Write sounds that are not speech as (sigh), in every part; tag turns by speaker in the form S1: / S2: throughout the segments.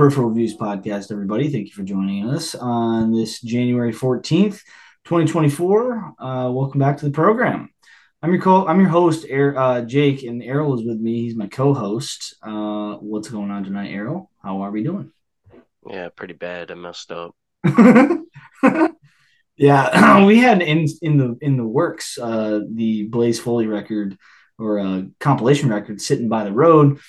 S1: Peripheral Views Podcast, everybody. Thank you for joining us on this January 14th, 2024. Uh, welcome back to the program. I'm your co- I'm your host, er- uh, Jake, and Erroll is with me. He's my co-host. Uh, what's going on tonight, Erroll? How are we doing?
S2: Yeah, pretty bad. I messed up. (laughs)
S1: yeah, (clears throat) we had in in the in the works uh, the Blaze Foley record or a compilation record sitting by the road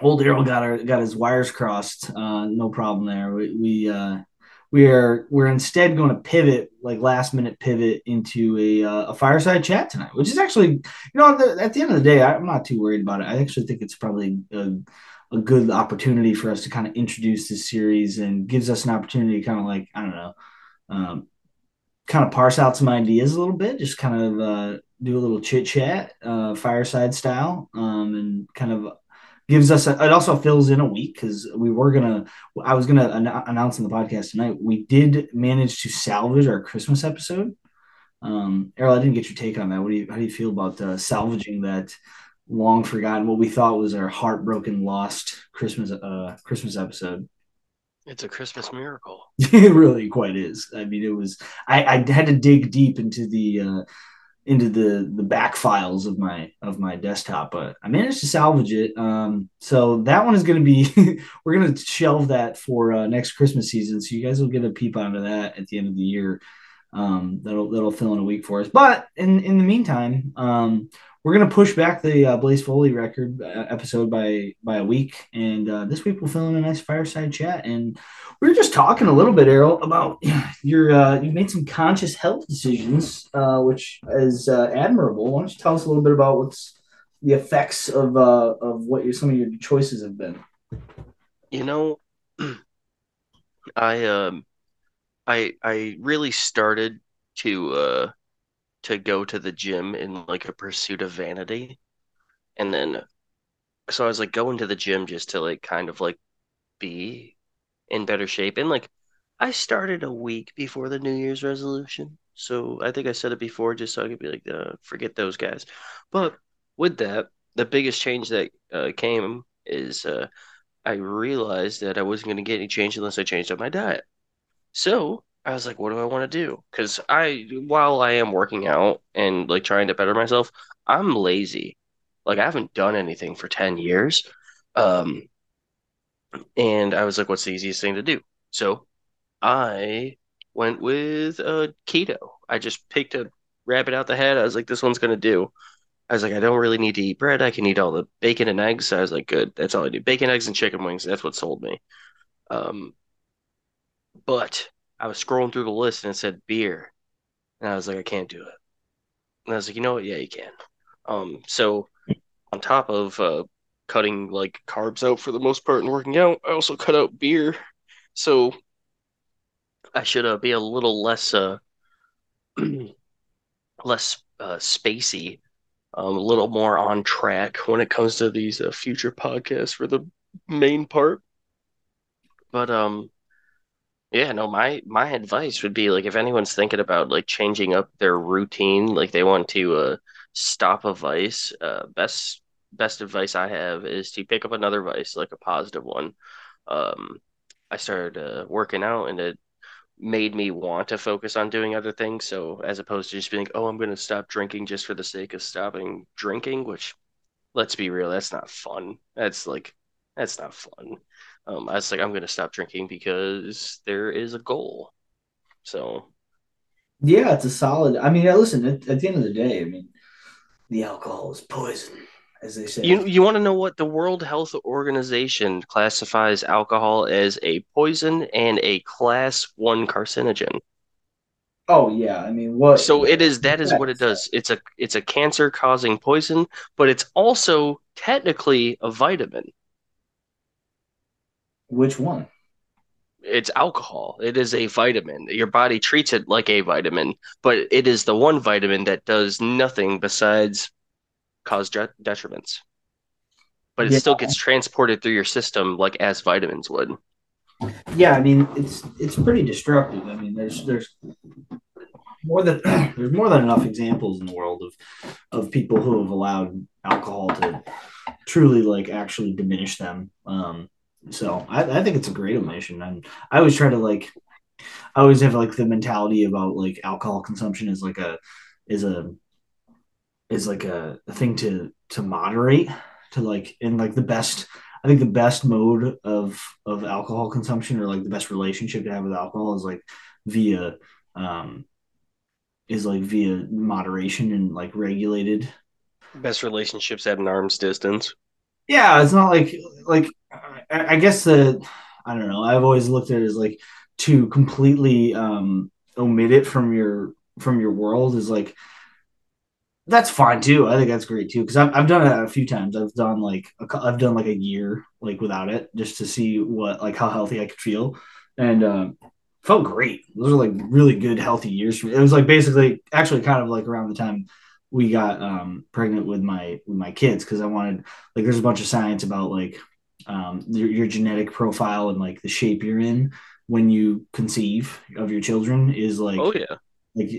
S1: old Erroll got our got his wires crossed. Uh, no problem there. We we uh, we are we're instead going to pivot like last minute pivot into a uh, a fireside chat tonight, which is actually you know the, at the end of the day I'm not too worried about it. I actually think it's probably a, a good opportunity for us to kind of introduce this series and gives us an opportunity to kind of like I don't know. Um, kind of parse out some ideas a little bit, just kind of uh, do a little chit chat, uh, fireside style, um, and kind of gives us a, it also fills in a week because we were gonna i was gonna an- announce in the podcast tonight we did manage to salvage our christmas episode. Um erroll i didn't get your take on that. What do you how do you feel about uh, salvaging that long forgotten what we thought was our heartbroken lost christmas uh christmas episode?
S2: It's a christmas miracle. (laughs)
S1: It really quite is. I mean it was i i had to dig deep into the uh into the the back files of my of my desktop but i managed to salvage it. Um, so that one is going to be (laughs) we're going to shelve that for uh, next christmas season. So you guys will get a peep onto that at the end of the year. Um, that'll that'll fill in a week for us. But in in the meantime um, we're gonna push back the uh, Blaze Foley record uh, episode by by a week, and uh, this week we'll fill in a nice fireside chat. And we were just talking a little bit, Erroll, about (sighs) your uh, you've made some conscious health decisions, uh, which is uh, admirable. Why don't you tell us a little bit about what's the effects of of what your some of your choices have been?
S2: You know, (clears throat) I um, I I really started to to go to the gym in like a pursuit of vanity. And then so I was like going to the gym just to like kind of like be in better shape. And like I started a week before the New Year's resolution. So I think I said it before just so I could be like, uh, forget those guys. But with that, the biggest change that uh, came is uh, I realized that I wasn't going to get any change unless I changed up my diet. So I was like, what do I want to do? Because I, while I am working out and like trying to better myself, I'm lazy. Like I haven't done anything for 10 years. Um, and I was like, what's the easiest thing to do? So I went with uh, keto. I just picked a rabbit out the head. I was like, this one's going to do. I was like, I don't really need to eat bread. I can eat all the bacon and eggs. So I was like, good. That's all I do. Bacon, eggs, and chicken wings. That's what sold me. Um, but I was scrolling through the list and it said beer, and I was like, I can't do it. And I was like, you know what? Yeah, you can. Um, so on top of uh, cutting like carbs out for the most part and working out, I also cut out beer. So I should uh, be a little less uh (clears throat) less uh, spacey, um, a little more on track when it comes to these uh, future podcasts for the main part. But um, yeah, no, my my advice would be like if anyone's thinking about like changing up their routine, like they want to uh, stop a vice, uh, best best advice I have is to pick up another vice, like a positive one. Um, I started uh, working out, and it made me want to focus on doing other things. So as opposed to just being, oh, I'm going to stop drinking just for the sake of stopping drinking, which let's be real, that's not fun. That's like that's not fun um, I was like, I'm going to stop drinking because there is a goal. So,
S1: yeah, it's a solid. I mean, listen, at, at the end of the day, I mean, the alcohol is poison, as they say.
S2: You you want to know what the World Health Organization classifies alcohol as a poison and a class one carcinogen.
S1: Oh yeah, I mean what?
S2: So it is that is what it does. It's a it's a cancer causing poison, but it's also technically a vitamin.
S1: Which one?
S2: It's alcohol. It is a vitamin. Your body treats it like a vitamin, but it is the one vitamin that does nothing besides cause detriments. But it yeah. still gets transported through your system like as vitamins would.
S1: Yeah, I mean it's it's pretty destructive. I mean there's there's more than (clears throat) there's more than enough examples in the world of of people who have allowed alcohol to truly like actually diminish them. Um, So I, I think it's a great omission. And I always try to like I always have like the mentality about like alcohol consumption is like a is a is like a, a thing to to moderate to like in like the best I think the best mode of of alcohol consumption or like the best relationship to have with alcohol is like via um is like via moderation and like regulated.
S2: Best relationships at an arm's distance.
S1: Yeah, it's not like like I, guess the I don't know. I've always looked at it as like to completely um omit it from your from your world is like that's fine too. I think that's great too because I've I've done it a few times. I've done like a, I've done like a year like without it just to see what like how healthy I could feel, and um, felt great. Those are like really good healthy years for me. It was like basically actually kind of like around the time we got um, pregnant with my with my kids because I wanted like there's a bunch of science about like um, your, your genetic profile and like the shape you're in when you conceive of your children is like
S2: Oh yeah.
S1: like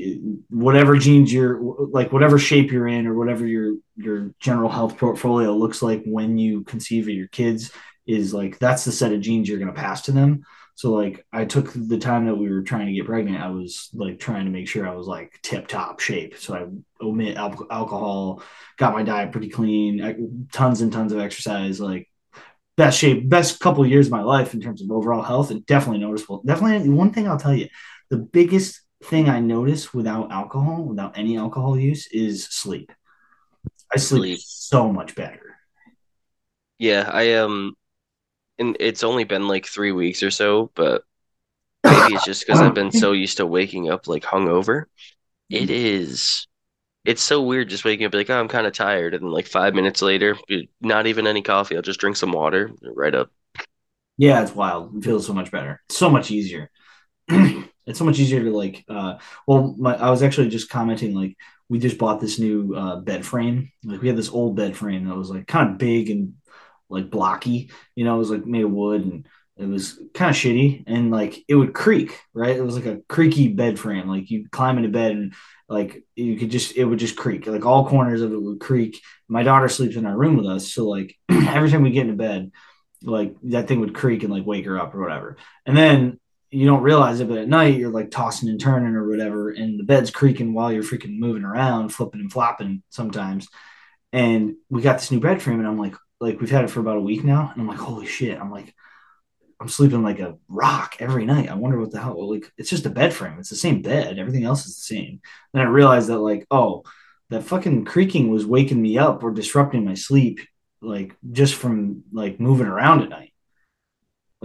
S1: whatever genes you're like whatever shape you're in or whatever your your general health portfolio looks like when you conceive of your kids is like that's the set of genes you're going to pass to them so like i took the time that we were trying to get pregnant i was like trying to make sure i was like tip top shape so i omit al- alcohol got my diet pretty clean tons and tons of exercise like best shape best couple years of my life in terms of overall health and definitely noticeable definitely one thing i'll tell you the biggest thing I notice without alcohol, without any alcohol use, is sleep. I sleep
S2: Sleep.
S1: so much better.
S2: Yeah, I um and it's only been like three weeks or so, but maybe it's just because I've been so (coughs) used to waking up like hungover. It is it's so weird just waking up like, oh, I'm kind of tired, and then like five minutes later, not even any coffee. I'll just drink some water right up.
S1: Yeah, it's wild. It feels so much better. It's so much easier. (clears throat) it's so much easier to like uh well my I was actually just commenting like we just bought this new uh bed frame. Like we had this old bed frame that was like kind of big and like blocky, you know, it was like made of wood and it was kind of shitty and like it would creak, right? It was like a creaky bed frame. Like you climb into bed and like you could just it would just creak. Like all corners of it would creak. My daughter sleeps in our room with us, so like (clears throat) every time we get into bed, like that thing would creak and like wake her up or whatever. And then you don't realize it, but at night you're like tossing and turning or whatever, and the bed's creaking while you're freaking moving around, flipping and flopping sometimes. And we got this new bed frame, and I'm like, like we've had it for about a week now, and I'm like, holy shit! I'm like, I'm sleeping like a rock every night. I wonder what the hell. Like, it's just a bed frame. It's the same bed. Everything else is the same. Then I realized that like, oh, that fucking creaking was waking me up or disrupting my sleep, like just from like moving around at night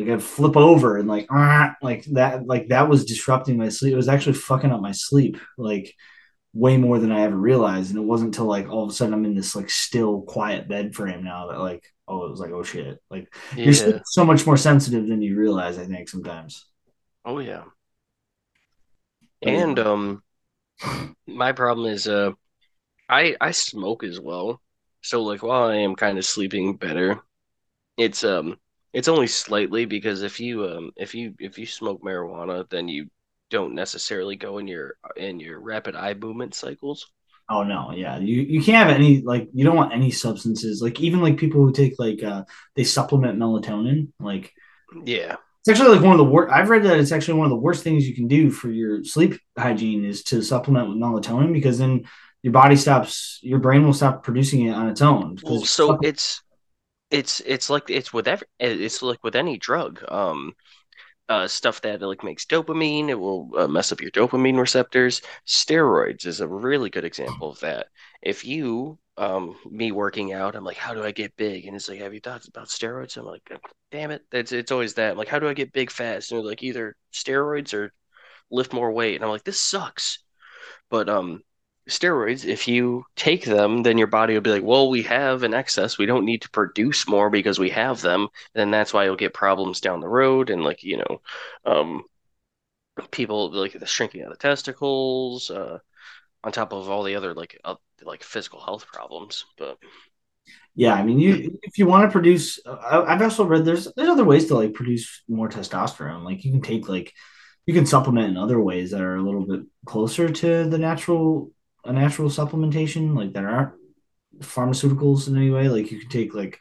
S1: like I'd flip over and like ah, like that like that was disrupting my sleep. It was actually fucking up my sleep like way more than I ever realized. And it wasn't until like all of a sudden I'm in this like still quiet bed frame now that like oh it was like oh shit like you're so much more sensitive than you realize. I think sometimes.
S2: Oh yeah. And um my problem is uh I I smoke as well. So like while I am kind of sleeping better, it's um it's only slightly because if you um if you if you smoke marijuana, then you don't necessarily go in your in your rapid eye movement cycles.
S1: Oh no, yeah. You you can't have any like you don't want any substances. Like even like people who take like uh they supplement melatonin, like
S2: Yeah.
S1: It's actually like one of the worst. I've read that it's actually one of the worst things you can do for your sleep hygiene is to supplement with melatonin because then your body stops, your brain will stop producing it on its own
S2: Well, so it's it's it's like it's with every it's like with any drug. Um uh, stuff that like makes dopamine. It will uh, mess up your dopamine receptors. Steroids is a really good example of that. If you, um, me working out, I'm like, how do I get big? And it's like, have you thought about steroids? I'm like, damn it, it's it's always that. I'm like, how do I get big fast? And they're like, either steroids or lift more weight. And I'm like, this sucks. But um, steroids, if you take them, then your body will be like, well, we have an excess. We don't need to produce more because we have them. And that's why you'll get problems down the road. And like, you know, um, people like the shrinking of the testicles, uh, on top of all the other like uh, like physical health problems. But
S1: yeah. I mean, you if you want to produce, I, I've also read there's there's other ways to like produce more testosterone. Like you can take like you can supplement in other ways that are a little bit closer to the natural a natural supplementation, like there aren't pharmaceuticals in any way. Like you can take like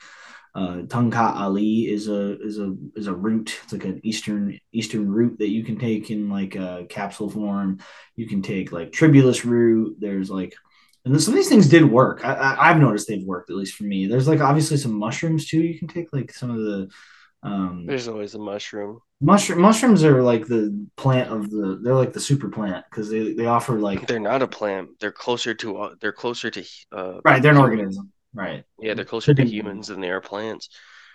S1: Uh, Tongkat Ali is a is a is a root. It's like an eastern eastern root that you can take in like a capsule form. You can take like tribulus root. There's like and some of these things did work. I, have noticed they've worked at least for me. There's like obviously some mushrooms too. You can take like some of the. Um,
S2: There's always a mushroom.
S1: Mushroom mushrooms are like the plant of the. They're like the super plant because they they offer like.
S2: They're not a plant. They're closer to. Uh, they're closer to. Uh,
S1: right, they're an organism. Right.
S2: Yeah, they're closer to humans than they are plants.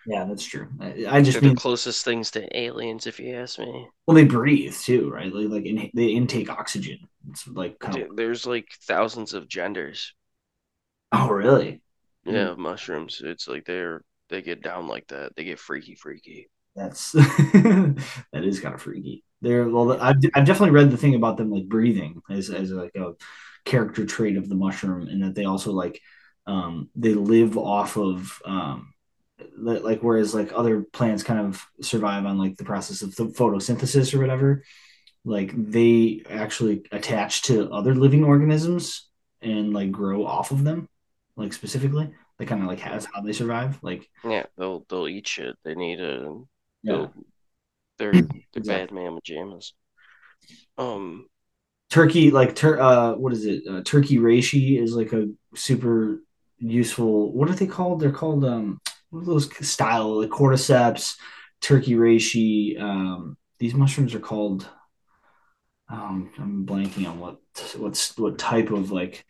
S1: Yeah, that's true. I, I just
S2: they're
S1: mean
S2: the closest things to aliens, if you ask me.
S1: Well, they breathe too, right? Like, like in, they intake oxygen. It's like kind
S2: of... there's like thousands of genders.
S1: Oh, really?
S2: Yeah, mm. mushrooms. It's like they're they get down like that. They get freaky, freaky.
S1: That's (laughs) that is kind of freaky. They're well. I've, I've definitely read the thing about them like breathing as as like a character trait of the mushroom, and that they also like um they live off of um like whereas like other plants kind of survive on like the process of photosynthesis or whatever like they actually attach to other living organisms and like grow off of them like specifically that kind of like has how they survive like
S2: yeah they'll they'll eat shit. They need a yeah. they're they're (clears throat) bad mamma jammas um
S1: turkey like tur- uh what is it? Uh, turkey reishi is like a super useful what are they called? They're called um those style like cordyceps turkey reishi um these mushrooms are called um i'm blanking on what what's what type of like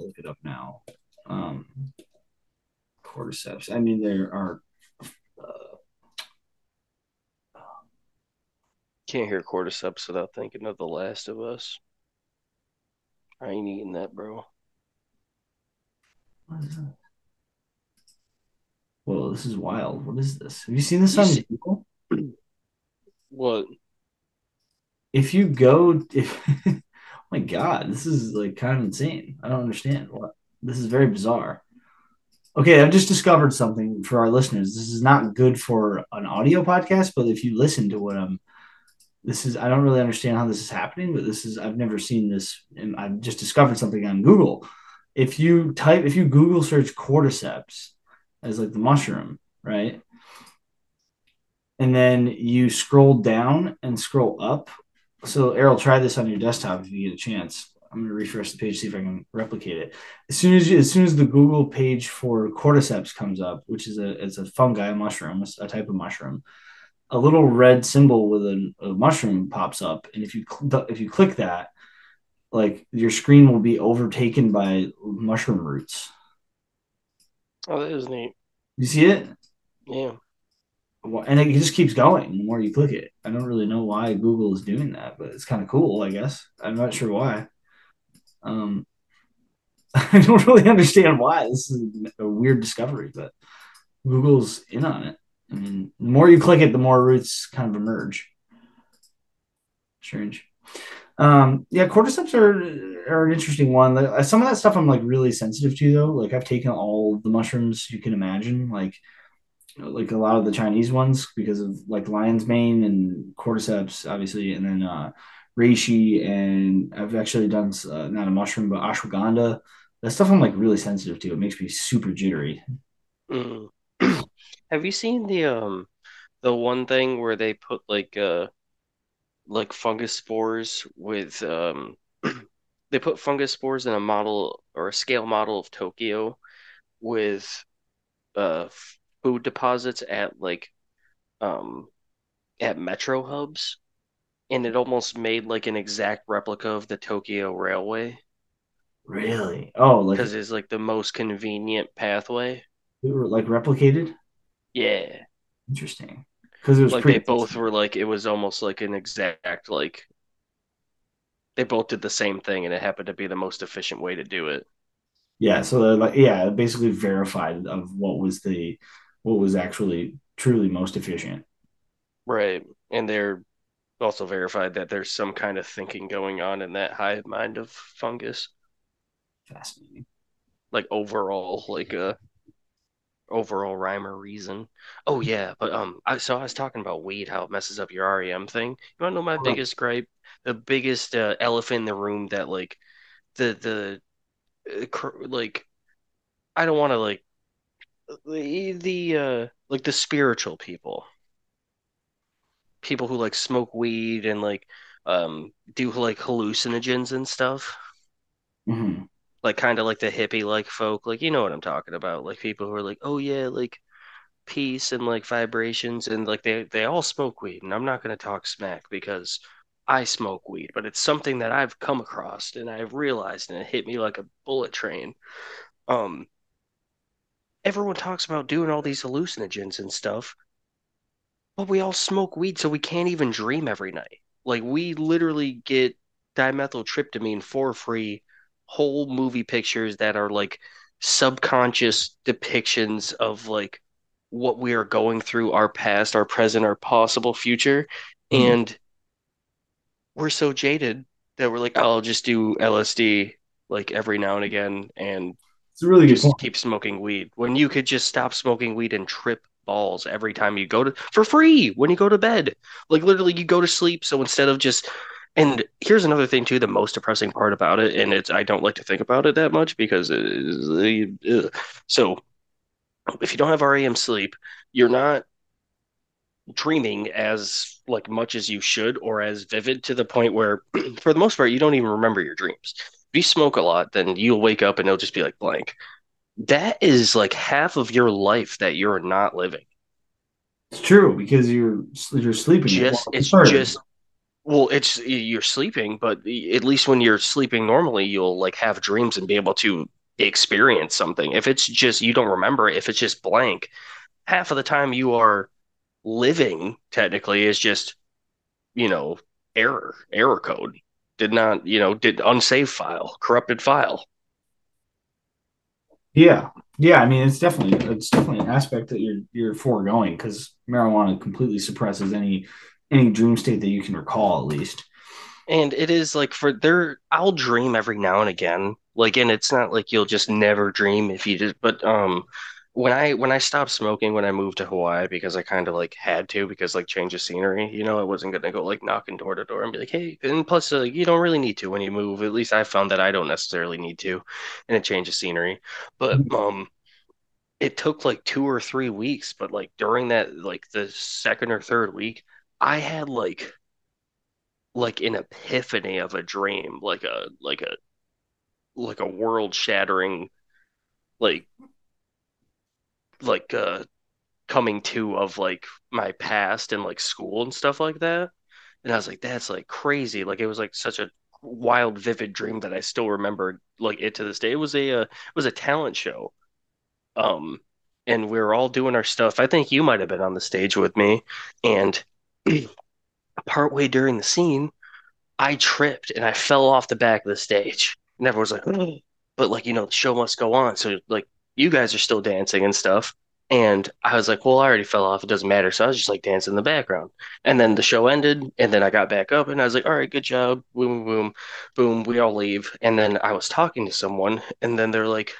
S1: I'll look it up now. Um, cordyceps. I mean, there are. Uh,
S2: Can't hear cordyceps without thinking of The Last of Us. I ain't eating that, bro.
S1: What is that? Whoa, this is wild. What is this? Have you seen this you on see- Google? (clears throat)
S2: What?
S1: If you go, if (laughs) oh my god, this is like kind of insane. I don't understand what this is very bizarre. Okay, I've just discovered something for our listeners. This is not good for an audio podcast, but if you listen to what I'm this is I don't really understand how this is happening, but this is I've never seen this and I've just discovered something on Google. If you type if you Google search cordyceps as like the mushroom, right? And then you scroll down and scroll up so Erroll, try this on your desktop if you get a chance. I'm going to refresh the page, see if I can replicate it. As soon as you, as soon as the Google page for cordyceps comes up, which is a it's a fungi a mushroom, a type of mushroom, a little red symbol with a, a mushroom pops up, and if you cl- if you click that, like your screen will be overtaken by mushroom roots.
S2: Oh, that is neat.
S1: You see it?
S2: Yeah
S1: and it just keeps going the more you click it. I don't really know why Google is doing that, but it's kind of cool, I guess. I'm not sure why. Um, (laughs) I don't really understand why. This is a weird discovery, but Google's in on it. I mean, the more you click it, the more roots kind of emerge. Strange. Um, yeah, cordyceps are are an interesting one. Some of that stuff I'm like really sensitive to though. Like I've taken all the mushrooms you can imagine. Like like a lot of the Chinese ones because of like lion's mane and cordyceps, obviously, and then uh, reishi, and I've actually done uh, not a mushroom but ashwagandha. That stuff I'm like really sensitive to. It makes me super jittery.
S2: Mm. (clears throat) Have you seen the um the one thing where they put like uh like fungus spores with um (clears throat) they put fungus spores in a model or a scale model of Tokyo with uh food deposits at like um at metro hubs and it almost made like an exact replica of the Tokyo Railway.
S1: Really? Oh,
S2: like because it's like the most convenient pathway.
S1: They were like replicated.
S2: Yeah.
S1: Interesting. Because it was
S2: like they both were like it was almost like an exact like they both did the same thing and it happened to be the most efficient way to do it.
S1: Yeah, so they're like yeah, basically verified of what was the what was actually truly most efficient.
S2: Right. And they're also verified that there's some kind of thinking going on in that hive mind of fungus.
S1: Fascinating.
S2: Like overall, like a uh, overall rhyme or reason. Oh yeah, but um, I so I was talking about weed, how it messes up your REM thing. You want to know my oh. biggest gripe? The biggest uh, elephant in the room that like the the uh, cr- like I don't want to like the the uh like the spiritual people, people who like smoke weed and like um do like hallucinogens and stuff.
S1: hmm
S2: Like kind of like the hippie like folk, like you know what I'm talking about. Like people who are like, "Oh yeah, like peace and like vibrations and like they they all smoke weed." And I'm not going to talk smack because I smoke weed, but it's something that I've come across and I've realized and it hit me like a bullet train. Um everyone talks about doing all these hallucinogens and stuff, but we all smoke weed, so we can't even dream every night. Like we literally get dimethyltryptamine for free, whole movie pictures that are like subconscious depictions of like what we are going through, our past, our present, our possible future.
S1: hmm
S2: And we're so jaded that we're like, I'll just do LSD like every now and again and
S1: It's a really
S2: just keep smoking weed when you could just stop smoking weed and trip balls every time you go to for free when you go to bed. Like literally you go to sleep. So instead of just and here's another thing too, the most depressing part about it, and it's I don't like to think about it that much because it is, uh, ugh. so if you don't have REM sleep, you're not dreaming as like much as you should or as vivid to the point where (clears throat) for the most part you don't even remember your dreams. If you smoke a lot, then you'll wake up and it'll just be like blank. That is like half of your life that you're not living.
S1: It's true because you're you're sleeping.
S2: Just it's
S1: part
S2: just well, it's you're sleeping, but at least when you're sleeping normally, you'll like have dreams and be able to experience something. If it's just you don't remember if it's just blank, half of the time you are living technically is just, you know, error, error code. Did not, you know, did unsaved file, corrupted file.
S1: Yeah, yeah. I mean, it's definitely it's definitely an aspect that you're you're foregoing because marijuana completely suppresses any any dream state that you can recall, at least.
S2: And it is like for there, I'll dream every now and again. Like, and it's not like you'll just never dream if you just, but um, when I when I stopped smoking when I moved to Hawaii because I kind of like had to because like change of scenery, you know, I wasn't gonna go like knocking door to door and be like, hey, and plus uh, you don't really need to when you move. At least I found that I don't necessarily need to in a change of scenery. But um, it took like two or three weeks, but like during that like the second or third week, I had like like an epiphany of a dream, like a like a like a world shattering like like uh coming to of like my past and like school and stuff like that. And I was like, that's like crazy. Like it was like such a wild, vivid dream that I still remember like it to this day. It was a uh, it was a talent show. Um and we were all doing our stuff. I think you might have been on the stage with me. And (clears throat) partway during the scene, I tripped and I fell off the back of the stage. And everyone's like, but like, you know, the show must go on. So like you guys are still dancing and stuff. And I was like, well, I already fell off. It doesn't matter. So I was just like dancing in the background. And then the show ended. And then I got back up and I was like, all right, good job. Boom, boom, boom. We all leave. And then I was talking to someone. And then they're like,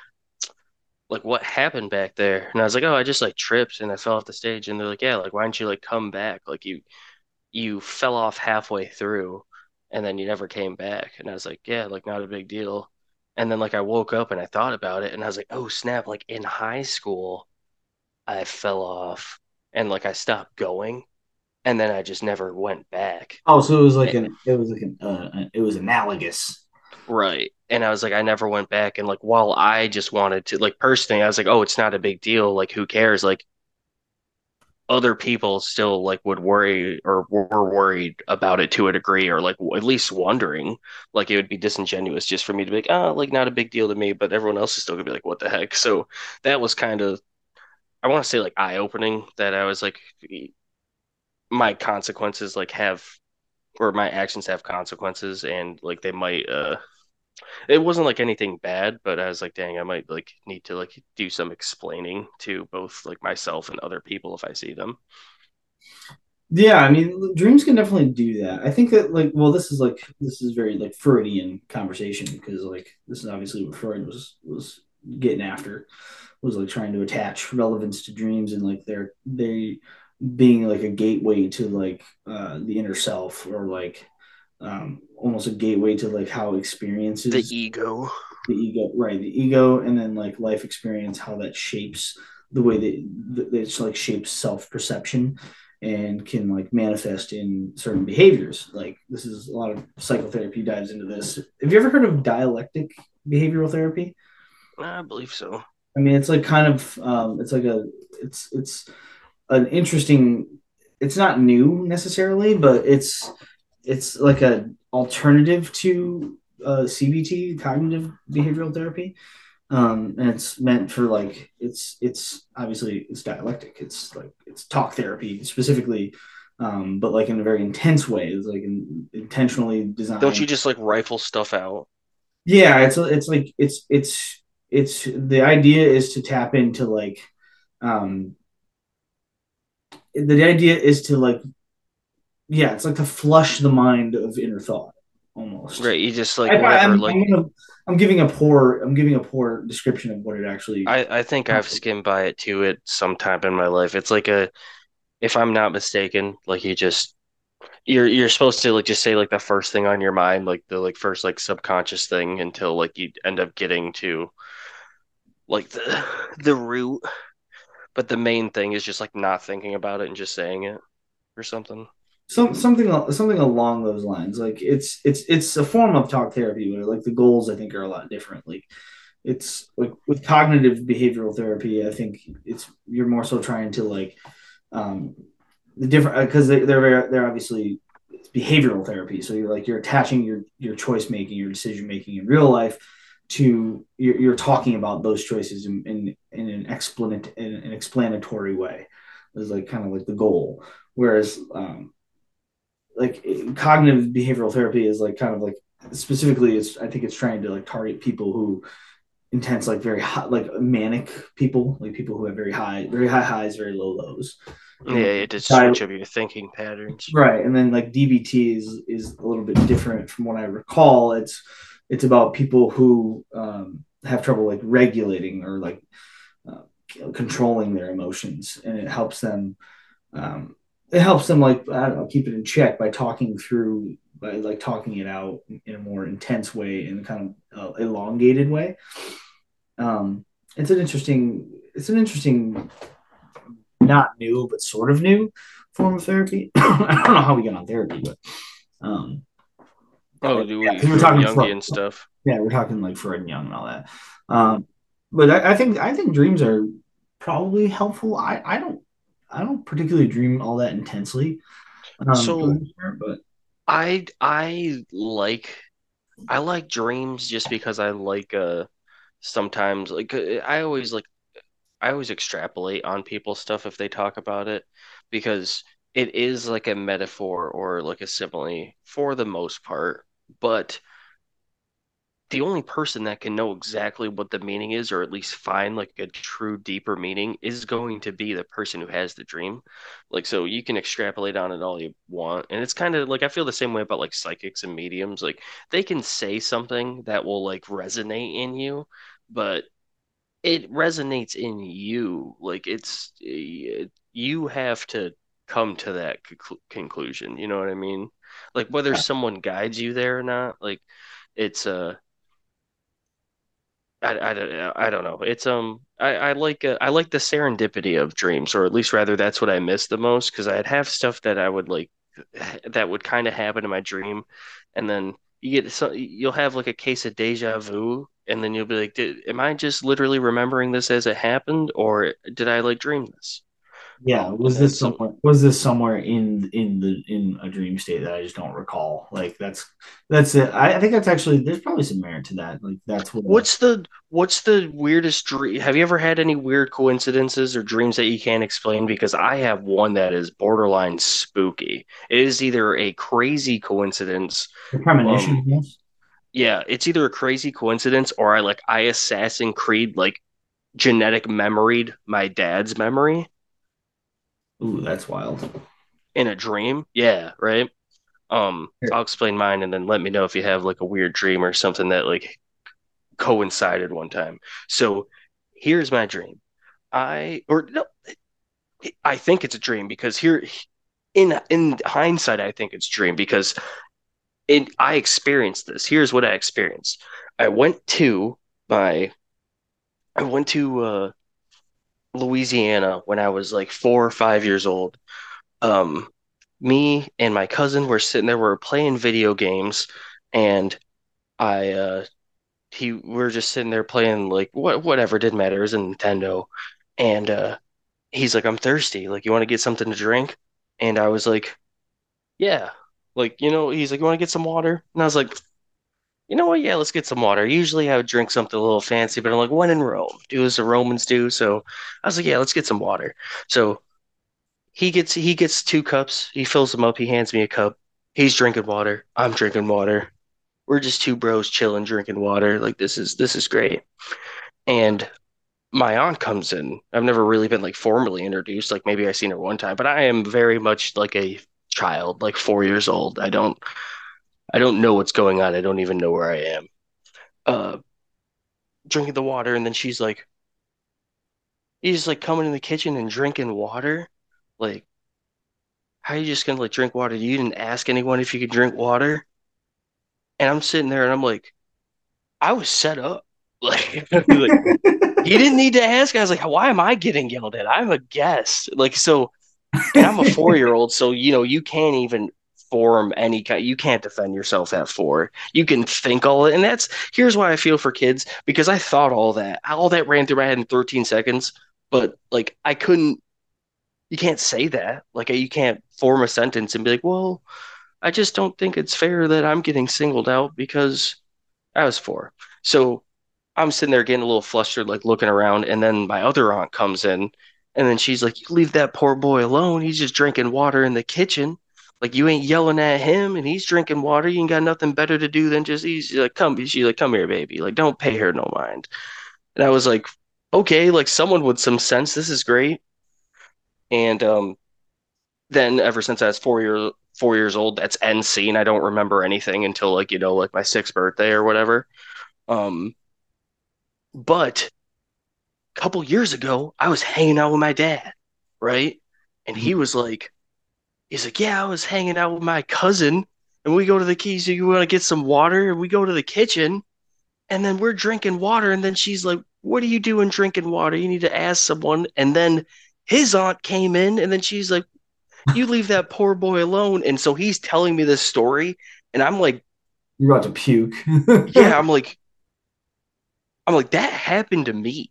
S2: like, what happened back there? And I was like, oh, I just like tripped and I fell off the stage. And they're like, yeah, like, why didn't you like come back? Like, you, you fell off halfway through and then you never came back. And I was like, yeah, like not a big deal. And then like I woke up and I thought about it and I was like, oh snap, like in high school, I fell off and like I stopped going and then I just never went back.
S1: Oh, so it was like
S2: Eh,
S1: an it was like an uh, it was analogous.
S2: Right. And I was like, I never went back. And like, while I just wanted to, like, personally, I was like, oh, it's not a big deal. Like, who cares? Like, other people still like would worry or were worried about it to a degree or like at least wondering like it would be disingenuous just for me to be like oh like not a big deal to me but everyone else is still gonna be like what the heck? So that was kind of I want to say like eye opening that I was like my consequences like have or my actions have consequences and like they might uh it wasn't like anything bad but I was like dang I might like need to like do some explaining to both like myself and other people if I see them
S1: Yeah, I mean, dreams can definitely do that. I think that like, well, this is like this is very like Freudian conversation because like this is obviously what Freud was was getting after was like trying to attach relevance to dreams and like they're they being like a gateway to like uh the inner self or like um almost a gateway to like how experiences the
S2: ego
S1: the ego right the ego and then like life experience how that shapes the way that, that it's like shapes self perception and can like manifest in certain behaviors. Like this is a lot of psychotherapy dives into this. Have you ever heard of dialectic behavioral therapy?
S2: I believe so.
S1: I mean, it's like kind of um, it's like a it's it's an interesting. It's not new necessarily, but it's it's like a alternative to uh, CBT, cognitive behavioral therapy, um, and it's meant for like it's it's obviously it's dialectic. It's like it's talk therapy specifically, um, but like in a very intense way. It's like in, intentionally designed.
S2: Don't you just like rifle stuff out?
S1: Yeah, it's it's like it's it's it's the idea is to tap into like um the idea is to like yeah it's like to flush the mind of inner thought almost.
S2: Right you just like
S1: I,
S2: whatever
S1: I'm,
S2: like
S1: I'm, gonna, I'm, giving a poor i'm giving a poor description of what it actually
S2: I, I think i've skimmed by it to it sometime in my life. It's like a if i'm not mistaken like you just you're you're supposed to like just say like the first thing on your mind like the like first like subconscious thing until like you end up getting to like the the root. But the main thing is just like not thinking about it and just saying it or something
S1: some something something along those lines. Like it's it's it's a form of talk therapy but like the goals i think are a lot different. Like it's like with cognitive behavioral therapy i think it's you're more so trying to like um the different because they, they're they're obviously behavioral therapy. So you're like you're attaching your your choice making your decision making in real life to you're, you're talking about those choices in, in, in an explanatory in an explanatory way. Is like kind of like the goal. Whereas um, like cognitive behavioral therapy is like kind of like specifically it's i think it's trying to like target people who intense like very hot like manic people like people who have very high very high highs very low lows
S2: yeah it just switch up your thinking patterns
S1: right and then like dbt is is a little bit different from what i recall it's it's about people who um, have trouble like regulating or like uh, controlling their emotions, and it helps them. Um, it helps them like I don't know keep it in check by talking through by like talking it out in a more intense way in kind of uh, elongated way. Um, it's an interesting. It's an interesting, not new but sort of new form of therapy. (coughs) I don't know how we get on therapy, but um,
S2: Oh, do we? Yeah, we're talking Jungian and stuff.
S1: Yeah, we're talking like Freud and Jung and all that. Um, but I, I, think I think dreams are probably helpful. I, I don't I don't particularly dream all that intensely.
S2: Um, so, but I I like I like dreams just because I like uh sometimes like uh, I always like I always extrapolate on people's stuff if they talk about it because it is like a metaphor or like a simile for the most part but the only person that can know exactly what the meaning is or at least find like a true deeper meaning is going to be the person who has the dream. Like so you can extrapolate on it all you want and it's kind of like i feel the same way about like psychics and mediums. Like they can say something that will like resonate in you but it resonates in you. Like it's it, you have to come to that conclusion you know what i mean? Like whether someone guides you there or not like it's uh I, I, don't, I don't know. It's um I, I like uh, I like the serendipity of dreams, or at least rather that's what I miss the most because I'd have stuff that I would like (sighs) that would kind of happen in my dream, and then you get so you'll have like a case of deja vu, and then you'll be like, am I just literally remembering this as it happened, or did I like dream this?
S1: Yeah, um, was this somewhere? Was this somewhere in in the in a dream state that I just don't recall? Like that's that's it. I, I think that's actually there's probably some merit to that. Like that's what.
S2: What's the what's the weirdest dream? Have you ever had any weird coincidences or dreams that you can't explain? Because I have one that is borderline spooky. It is either a crazy coincidence.
S1: The premonition. Um, yes.
S2: Yeah, it's either a crazy coincidence or I like I Assassin Creed like genetic memoried my dad's memory
S1: Ooh, that's wild.
S2: In a dream? Yeah, right. Um, Here. I'll explain mine and then let me know if you have like a weird dream or something that like coincided one time. So here's my dream. I or no I think it's a dream because here in in hindsight I think it's a dream because in I experienced this. Here's what I experienced. I went to my I went to uh Louisiana when I was like four or five years old. Um, me and my cousin were sitting there, we were playing video games, and I uh he we were just sitting there playing like what whatever didn't matter, it was a Nintendo. And uh he's like, I'm thirsty. Like, you want to get something to drink? And I was like, Yeah. Like, you know, he's like, You want to get some water? And I was like, you know what? Yeah, let's get some water. Usually I would drink something a little fancy, but I'm like, when in Rome, do as the Romans do. So I was like, yeah, let's get some water. So he gets he gets two cups. He fills them up. He hands me a cup. He's drinking water. I'm drinking water. We're just two bros chilling, drinking water. Like this is this is great. And my aunt comes in. I've never really been like formally introduced. Like maybe I seen her one time, but I am very much like a child, like four years old. I don't I don't know what's going on. I don't even know where I am. Uh, drinking the water, and then she's like, "You just like coming in the kitchen and drinking water? Like, how are you just gonna like drink water? You didn't ask anyone if you could drink water?" And I'm sitting there, and I'm like, I was set up. (laughs) Like, (laughs) like he didn't need to ask. I was like, why am I getting yelled at? I'm a guest. Like, so, I'm a four year old, so you know, you can't even form any kind you can't defend yourself at four. You can think all it and that's here's why i feel for kids because i thought all that all that ran through my head in 13 seconds but like i couldn't you can't say that. Like you can't form a sentence and be like well i just don't think it's fair that i'm getting singled out because i was four. So i'm sitting there getting a little flustered like looking around and then my other aunt comes in and then she's like you leave that poor boy alone. He's just drinking water in the kitchen like you ain't yelling at him and he's drinking water. You ain't got nothing better to do than just he's like, come, she's like, come here, baby. Like, don't pay her no mind. And I was like, okay, like someone with some sense. This is great. And um, then ever since I was four years four years old, that's end scene. I don't remember anything until like you know like my sixth birthday or whatever. Um, but a couple years ago, I was hanging out with my dad, right? And he was like, He's like, yeah, I was hanging out with my cousin, and we go to the keys. You want to get some water? And we go to the kitchen, and then we're drinking water. And then she's like, "What are you doing drinking water? You need to ask someone." And then his aunt came in, and then she's like, "You leave that poor boy alone." And so he's telling me this story, and I'm like,
S1: "You're about to puke." (laughs)
S2: yeah, I'm like, I'm like, that happened to me.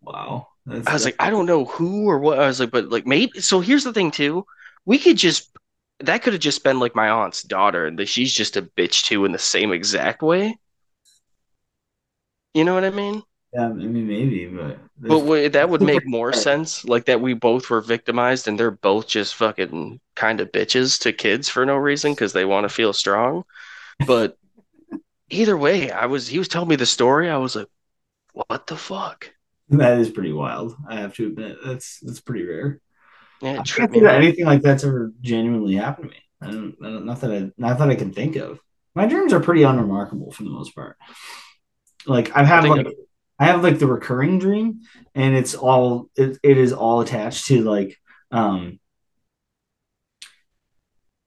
S1: Wow.
S2: That's, I was like, I don't know who or what. I was like, but like maybe. So here's the thing too we could just that could have just been like my aunt's daughter, and that she's just a bitch too in the same exact way. You know what I mean?
S1: Yeah, I mean maybe, but
S2: but that would make more (laughs) sense. Like that we both were victimized, and they're both just fucking kind of bitches to kids for no reason because they want to feel strong. But either way, I was he was telling me the story. I was like, what the fuck?
S1: That is pretty wild. I have to admit, that's that's pretty rare.
S2: Yeah,
S1: I can't think that anything like that's ever genuinely happened to me. I don't, I don't, not that I, not that I can think of. My dreams are pretty unremarkable for the most part. Like I've had like, I have like the recurring dream, and it's all it, it is all attached to like um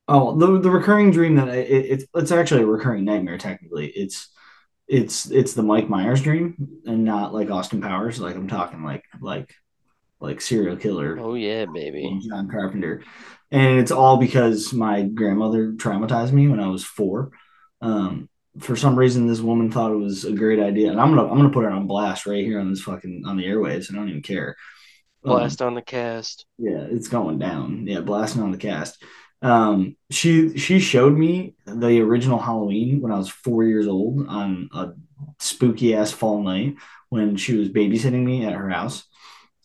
S1: oh the the recurring dream that it, it's it's actually a recurring nightmare technically. It's it's it's the Mike Myers dream and not like Austin Powers. Like I'm talking like like like serial killer.
S2: Oh yeah, baby.
S1: John Carpenter. And it's all because my grandmother traumatized me when I was four. Um, for some reason, this woman thought it was a great idea, and I'm gonna I'm gonna put it on blast right here on this fucking on the airwaves. I don't even care.
S2: Blast um, on the cast.
S1: Yeah, it's going down. Yeah, blasting on the cast. Um, she she showed me the original Halloween when I was four years old on a spooky ass fall night when she was babysitting me at her house.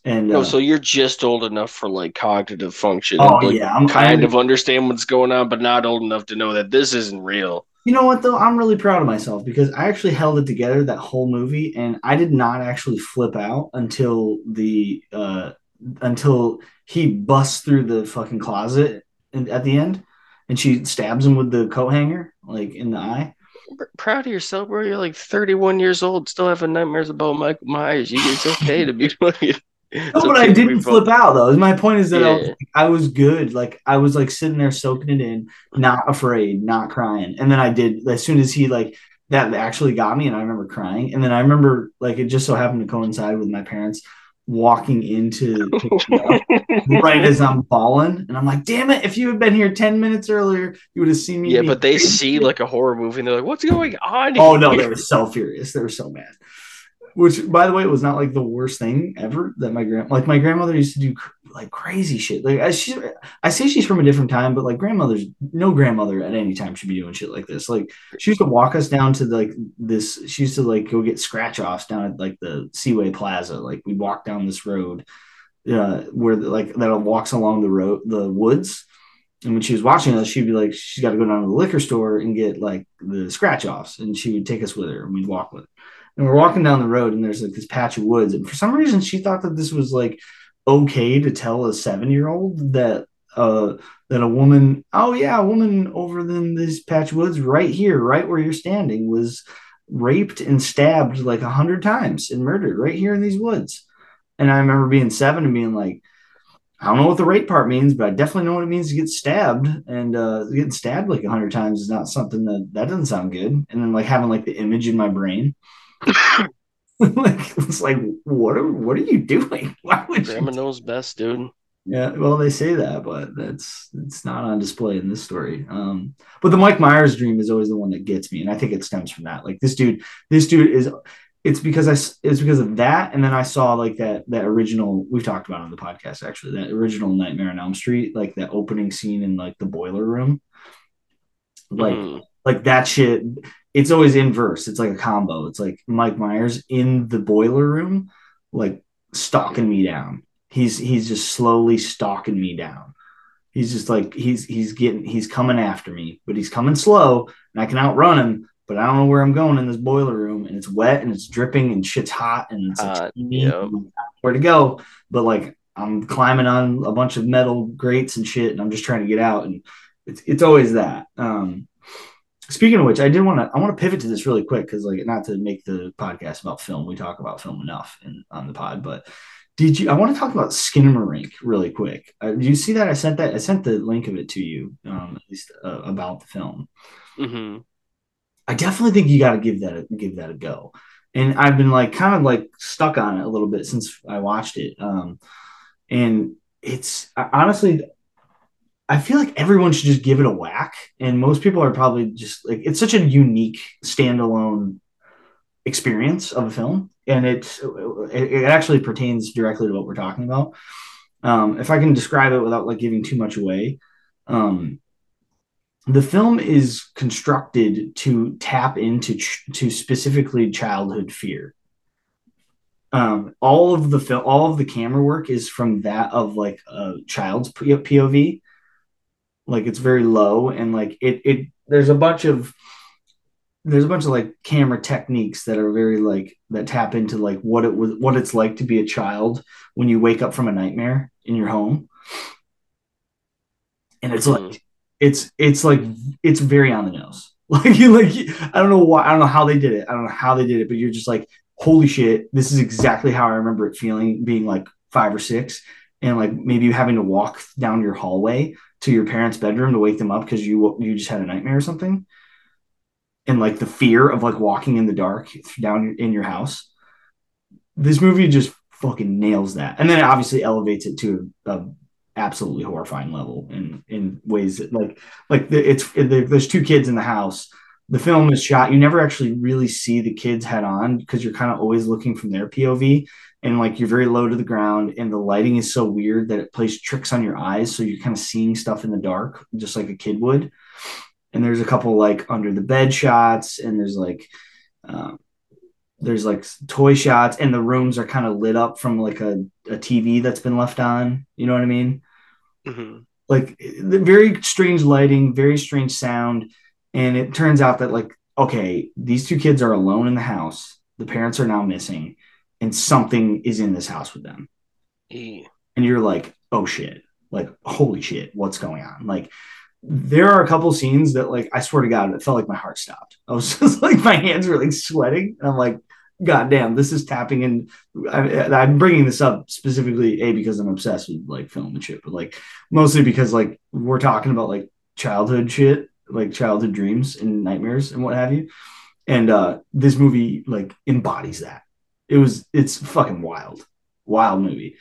S1: And
S2: no, uh, so you're just old enough for like cognitive function.
S1: Oh
S2: like,
S1: yeah,
S2: I'm kind of understand what's going on, but not old enough to know that this isn't real.
S1: You know what though? I'm really proud of myself because I actually held it together that whole movie, and I did not actually flip out until the uh until he busts through the fucking closet and at the end, and she stabs him with the coat hanger like in the eye.
S2: Proud of yourself, bro. You're like 31 years old, still having nightmares about Michael Myers. You, it's okay to be (laughs)
S1: no, but I didn't flip out though. My point is that yeah. I, was, I, was, good. Like I was like sitting there soaking it in, not afraid, not crying. And then I did as soon as he like that actually got me, and I remember crying. And then I remember like it just so happened to coincide with my parents walking into (laughs) right as I'm falling, and I'm like, "Damn it! If you had been here ten minutes earlier, you would have seen me."
S2: Yeah, but they see like a horror movie, and they're like, "What's going on?"
S1: Oh no, they were so furious. They were so mad. Which, by the way, it was not like the worst thing ever that my grand like my grandmother used to do like crazy shit. Like I, she, I say she's from a different time, but like grandmother's no grandmother at any time should be doing shit like this. Like she used to walk us down to like this. She used to like go get scratch offs down at like the Seaway Plaza. Like we walk down this road, uh, where like that walks along the road, the woods. And when she was watching us, she'd be like, she's got to go down to the liquor store and get like the scratch offs, and she would take us with her, and we'd walk with her and we're walking down the road and there's like this patch of woods and for some reason she thought that this was like okay to tell a seven year old that uh that a woman oh yeah a woman over in this patch of woods right here right where you're standing was raped and stabbed like a hundred times and murdered right here in these woods and i remember being seven and being like I don't know what the rape part means, but I definitely know what it means to get stabbed. And uh, getting stabbed like a hundred times is not something that that doesn't sound good. And then like having like the image in my brain (laughs) like it's like what are what are you doing? (laughs)
S2: Why would Grandma you... knows best, dude.
S1: Yeah, well, they say that, but that's it's not on display in this story. Um, but the Mike Myers dream is always the one that gets me, and I think it stems from that. Like this dude, this dude is. It's because I it's because of that, and then I saw like that that original we've talked about on the podcast actually that original Nightmare on Elm Street, like that opening scene in like the boiler room, like mm. like that shit it's always inverse. It's like a combo. It's like Mike Myers in the boiler room, like stalking me down. He's he's just slowly stalking me down. He's just like he's he's getting he's coming after me, but he's coming slow, and I can outrun him. But I don't know where I'm going in this boiler room, and it's wet and it's dripping and shit's hot and it's uh, yep. where to go. But like I'm climbing on a bunch of metal grates and shit, and I'm just trying to get out, and it's it's always that. Um, Speaking of which, I did want to I want to pivot to this really quick because like not to make the podcast about film. We talk about film enough in on the pod, but did you? I want to talk about Skinamarink really quick. Uh, do you see that? I sent that. I sent the link of it to you, um, at least uh, about the film.
S2: Mm-hmm.
S1: I definitely think you got to give that a, give that a go. And I've been like kind of like stuck on it a little bit since I watched it. Um, and it's honestly I feel like everyone should just give it a whack. And most people are probably just like, it's such a unique standalone experience of a film. And it, it actually pertains directly to what we're talking about. Um, if I can describe it without like giving too much away, um, the film is constructed to tap into ch- to specifically childhood fear. Um, all of the film, all of the camera work is from that of like a child's POV, like it's very low and like it it there's a bunch of there's a bunch of like camera techniques that are very like that tap into like what it was what it's like to be a child when you wake up from a nightmare in your home. And it's mm-hmm. like it's it's like it's very on the nose. (laughs) Like you like i don't know why i don't know how they did it. I don't know how they did it but you're just like holy shit this is exactly how i remember it feeling being like five or six. And like maybe you having to walk down your hallway to your parents' bedroom to wake them up because you you just had a nightmare or something, and like the fear of like walking in the dark down in your house. This movie just fucking nails that, and then it obviously elevates it to a, a absolutely horrifying level in in ways that like like the, it's there's two kids in the house. The film is shot you never actually really see the kids head on because you're kind of always looking from their pov and like you're very low to the ground and the lighting is so weird that it plays tricks on your eyes so you're kind of seeing stuff in the dark just like a kid would. And there's a couple like under the bed shots and there's like um, there's like toy shots and the rooms are kind of lit up from like a, a tv that's been left on you know what i mean?
S2: Mm-hmm.
S1: like the very strange lighting very strange sound and it turns out that like okay these two kids are alone in the house. The parents are now missing and something is in this house with them.
S2: E.
S1: And you're like, oh shit, like holy shit, what's going on? Like there are a couple scenes that like I swear to God, it felt like my heart stopped. I was (laughs) just like my hands were like sweating, and I'm like, God damn, this is tapping in. I, am bringing this up specifically a because I'm obsessed with like film and shit, but like mostly because like we're talking about like childhood shit, like childhood dreams and nightmares and what have you. And uh this movie like embodies that it was it's fucking wild. wild movie.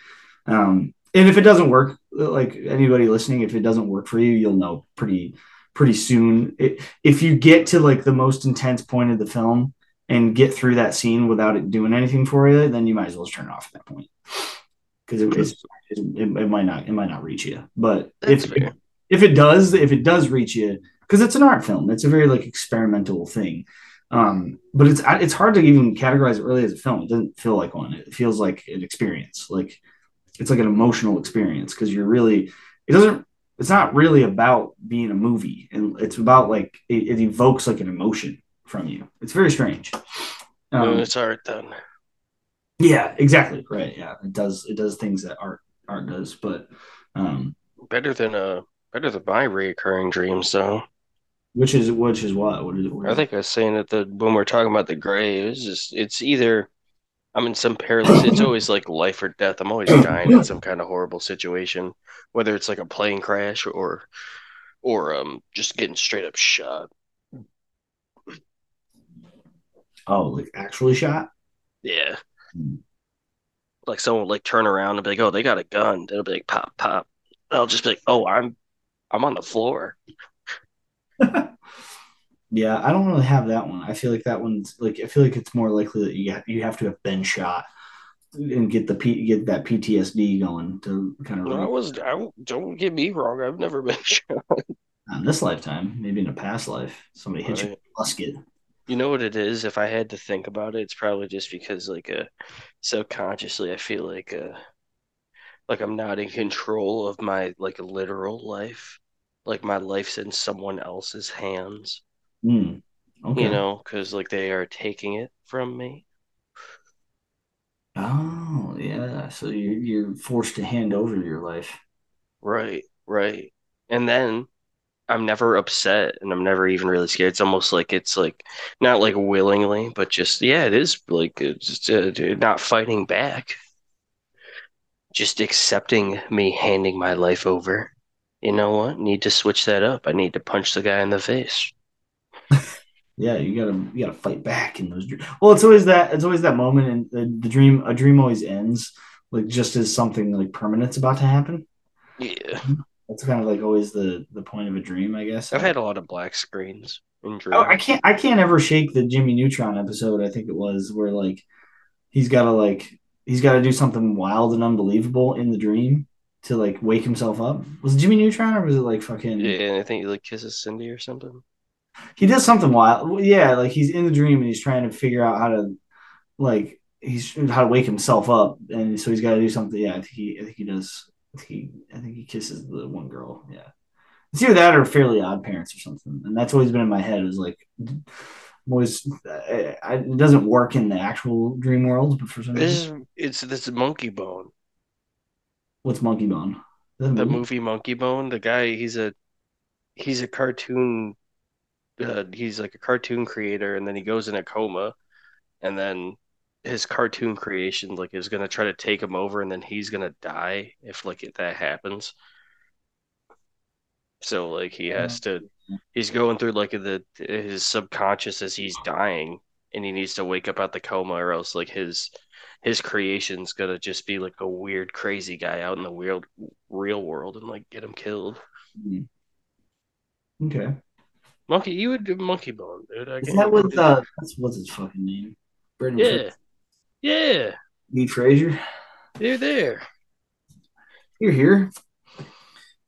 S1: Um, and if it doesn't work, like anybody listening, if it doesn't work for you, you'll know pretty pretty soon. It, if you get to like the most intense point of the film and get through that scene without it doing anything for you, then you might as well just turn it off at that point because it, it, it, might not it might not reach you. But if if it does, if it does reach you, because it's an art film, it's a very like experimental thing. Um, but it's it's hard to even categorize it really as a film. It doesn't feel like one. It feels like an experience. Like it's like an emotional experience because you're really it doesn't it's not really about being a movie and it's about like it, it evokes like an emotion from you. It's very strange.
S2: Um, it's art then.
S1: Yeah, exactly. Right. Yeah, it does. It does things that art art does, but um,
S2: better than uh better than my reoccurring dreams though.
S1: Which is which is what? What is it?
S2: I think I was saying that the when we're talking about the grave, it's just it's either I'm in some perilous. It's (coughs) always like life or death. I'm always dying in some kind of horrible situation, whether it's like a plane crash or or um just getting straight up shot.
S1: Oh, like actually shot?
S2: Yeah. Hmm. Like someone like turn around and be like, "Oh, they got a gun." It'll be like pop, pop. I'll just be like, "Oh, I'm I'm on the floor." (laughs)
S1: yeah, I don't really have that one. I feel like that one's like I feel like it's more likely that you have, you have to have been shot and get the P, get that PTSD going to kind of.
S2: No, I was. I don't get me wrong. I've never (laughs) been shot.
S1: Not in this lifetime, maybe in a past life, somebody hit right. you with a musket.
S2: You know what it is? If I had to think about it, it's probably just because like uh subconsciously I feel like uh like I'm not in control of my like literal life. Like my life's in someone else's hands.
S1: Mm,
S2: okay. You know, because like they are taking it from me.
S1: Oh yeah, so you're you're forced to hand over your life.
S2: Right, right, and then I'm never upset and I'm never even really scared. It's almost like it's like not like willingly, but just yeah, it is like it's uh, not fighting back. Just accepting me handing my life over. You know what? Need to switch that up. I need to punch the guy in the face. (laughs)
S1: yeah, you gotta you gotta fight back in those dreams. Well, it's always that it's always that moment, and the, uh, the dream a dream always ends like just as something like permanent's about to happen.
S2: Yeah.
S1: That's kind of like always the the point of a dream, I guess.
S2: I've had a lot of black screens
S1: in dreams. Oh, I can't I can't ever shake the Jimmy Neutron episode. I think it was where like he's got to like he's got to do something wild and unbelievable in the dream to like wake himself up. Was it Jimmy Neutron or was it like fucking?
S2: Yeah, and I think he like kisses Cindy or something.
S1: He does something wild. Yeah, like he's in the dream and he's trying to figure out how to like he's how to wake himself up, and so he's got to do something. Yeah, I think he I think he does he I think he kisses the one girl. Yeah, it's either that or Fairly Odd Parents or something, and that's always been in my head. It was like always I, I, it doesn't work in the actual dream world, but for some
S2: reason it's this Monkey Bone.
S1: What's Monkey Bone?
S2: The movie? movie Monkey Bone. The guy he's a he's a cartoon. Uh, he's like a cartoon creator, and then he goes in a coma, and then his cartoon creation like is gonna try to take him over and then he's gonna die if like if that happens so like he has to he's going through like the his subconscious as he's dying and he needs to wake up out the coma or else like his his creation's gonna just be like a weird crazy guy out in the real real world and like get him killed
S1: mm-hmm. okay
S2: monkey you would do monkey bone dude I
S1: is that what uh, that's what's his fucking name
S2: yeah yeah.
S1: Meet Frazier.
S2: You're there.
S1: You're here.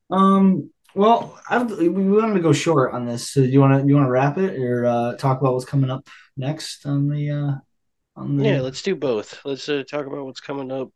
S1: Um. Well, I've, we wanted to go short on this. So, do you want to you want to wrap it or uh, talk about what's coming up next on the uh,
S2: the? Yeah, let's do both. Let's uh, talk about what's coming up.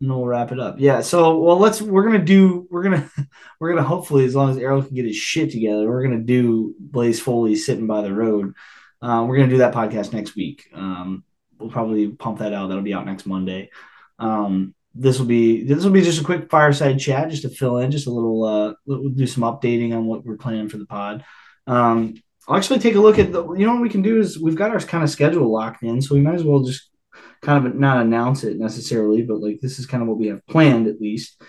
S1: And we'll wrap it up. Yeah. So, well, let's. We're gonna do. We're gonna. (laughs) We're gonna hopefully, as long as Erroll can get his shit together, we're gonna do Blaze Foley sitting by the road. Uh, we're gonna do that podcast next week. Um, we'll probably pump that out. That'll be out next Monday. Um, this will be this will be just a quick fireside chat, just to fill in, just a little. Uh, we'll do some updating on what we're planning for the pod. Um, I'll actually take a look at the. You know what we can do is we've got our kind of schedule locked in, so we might as well just kind of not announce it necessarily, but like this is kind of what we have planned at least.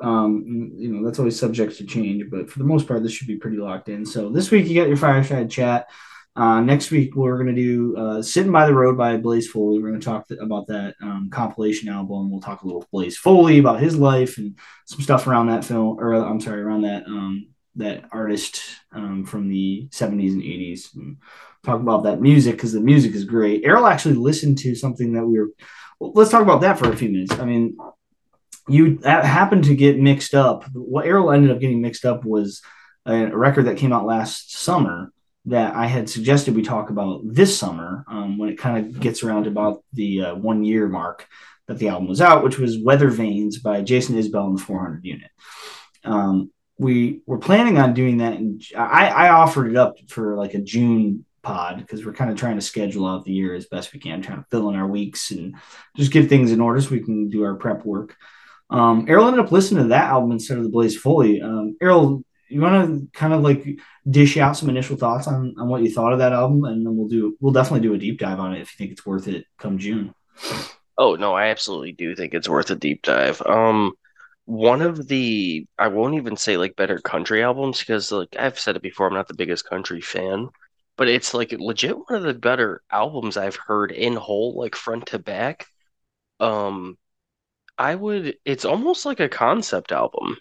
S1: Um, you know, that's always subject to change, but for the most part, this should be pretty locked in. So this week you got your fireside chat Uh, next week we're going to do uh, "Sitting by the Road" by Blaze Foley. We're going to talk th- about that um, compilation album. We'll talk a little Blaze Foley about his life and some stuff around that film, or I'm sorry, around that um, that artist um, from the 70s and 80s. And talk about that music because the music is great. Erroll actually listened to something that we were. Well, let's talk about that for a few minutes. I mean, you happened to get mixed up. What Erroll ended up getting mixed up was a, record that came out last summer that I had suggested we talk about this summer um, when it kind of gets around about the uh, one year mark that the album was out, which was Weathervanes by Jason Isbell and the 400 Unit. Um, we were planning on doing that, and I, I offered it up for like a June pod because we're kind of trying to schedule out the year as best we can, trying to fill in our weeks and just get things in order so we can do our prep work. Um, Erroll ended up listening to that album instead of the Blaze Foley. Um, Erroll, you want to kind of like dish out some initial thoughts on, on what you thought of that album, and then we'll do we'll definitely do a deep dive on it if you think it's worth it come June.
S2: Oh no, I absolutely do think it's worth a deep dive. Um, one of the I won't even say like better country albums because like I've said it before, I'm not the biggest country fan, but it's like legit one of the better albums I've heard in whole, like front to back. Um, I would. It's almost like a concept album.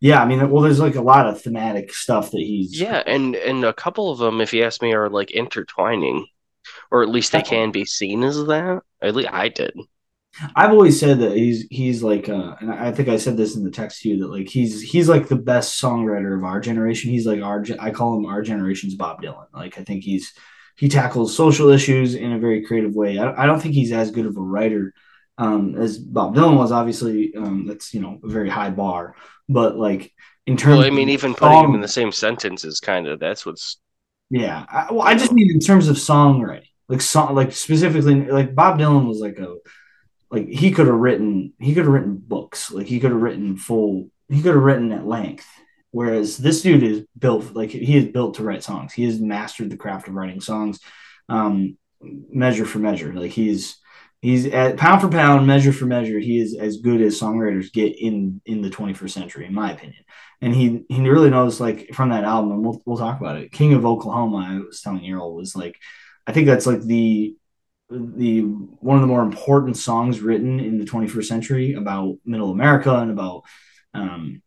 S1: Yeah, I mean, well, there's like a lot of thematic stuff that he's.
S2: Yeah, and and a couple of them, if you ask me, are like intertwining, or at least they can be seen as that. At least I did.
S1: I've always said that he's he's like, uh, and I think I said this in the text to you that like he's he's like the best songwriter of our generation. He's like our I call him our generation's Bob Dylan. Like I think he's he tackles social issues in a very creative way. I, I don't think he's as good of a writer um, as Bob Dylan was. Obviously, um, that's you know a very high bar, but like in terms,
S2: well, I mean, even putting song, him in the same sentence is kind of that's what's.
S1: Yeah, I, well, I just mean in terms of songwriting, like song, like specifically, like Bob Dylan was like a, like he could have written, he could have written books, like he could have written full, he could have written at length. Whereas this dude is built, like he is built to write songs. He has mastered the craft of writing songs, um, measure for measure. Like he's he's at pound for pound, measure for measure, he is as good as songwriters get in in the 21st century, in my opinion. And he he really knows like from that album, and we'll we'll talk about it. King of Oklahoma, I was telling Erroll was like, I think that's like the the one of the more important songs written in the 21st century about middle America and about um,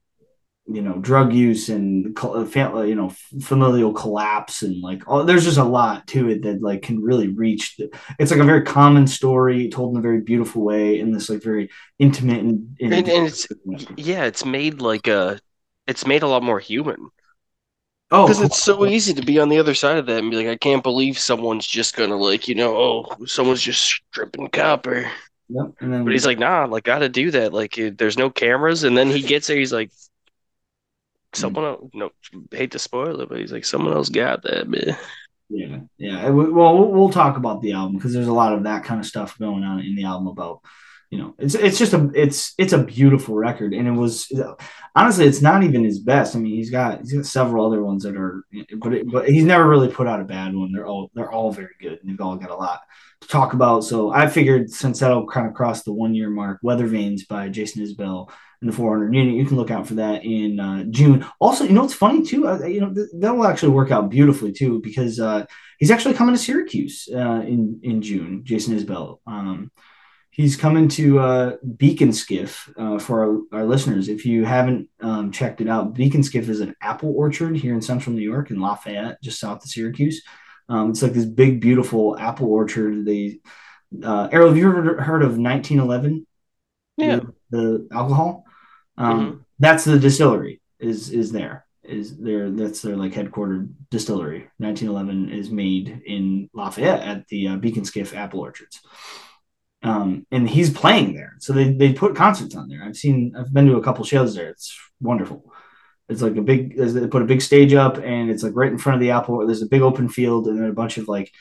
S1: you know drug use and uh, you know familial collapse and like oh, there's just a lot to it that like can really reach the, it's like a very common story told in a very beautiful way in this like very intimate and,
S2: and, and, and it's (laughs) yeah it's made like a it's made a lot more human oh because it's so easy to be on the other side of that and be like i can't believe someone's just gonna like you know oh someone's just stripping copper Yep. Then, but he's like, nah, like, gotta do that. Like, eh, there's no cameras. And then he gets there. He's like, someone else, no, hate to spoil it, but he's like, someone else got that, man.
S1: Yeah, yeah. Well, we'll talk about the album because there's a lot of that kind of stuff going on in the album about, you know, it's it's just a it's it's a beautiful record, and it was honestly, it's not even his best. I mean, he's got he's got several other ones that are, but it, but he's never really put out a bad one. They're all they're all very good, and they've all got a lot to talk about. So I figured since that'll kind of cross the one year mark, Weathervanes by Jason Isbell in the 400 unit. You can look out for that in uh, June. Also, you know what's funny too? Uh, you know th- that will actually work out beautifully too because uh, he's actually coming to Syracuse uh, in in June. Jason Isbell. Um, he's coming to uh, Beak & Skiff uh, for our, our, listeners. If you haven't um, checked it out, Beak & Skiff is an apple orchard here in Central New York in Lafayette, just south of Syracuse. Um, it's like this big, beautiful apple orchard. They, uh, Erroll, have you ever heard of 1911?
S2: Yeah.
S1: The, the alcohol. Um, mm-hmm. That's the distillery is is there is there that's their like headquartered distillery. 1911 is made in Lafayette at the uh, Beak & Skiff Apple Orchards. Um, and he's playing there, so they they put concerts on there. I've seen I've been to a couple shows there. It's wonderful. It's like a big they put a big stage up, and it's like right in front of the apple. There's a big open field, and then a bunch of like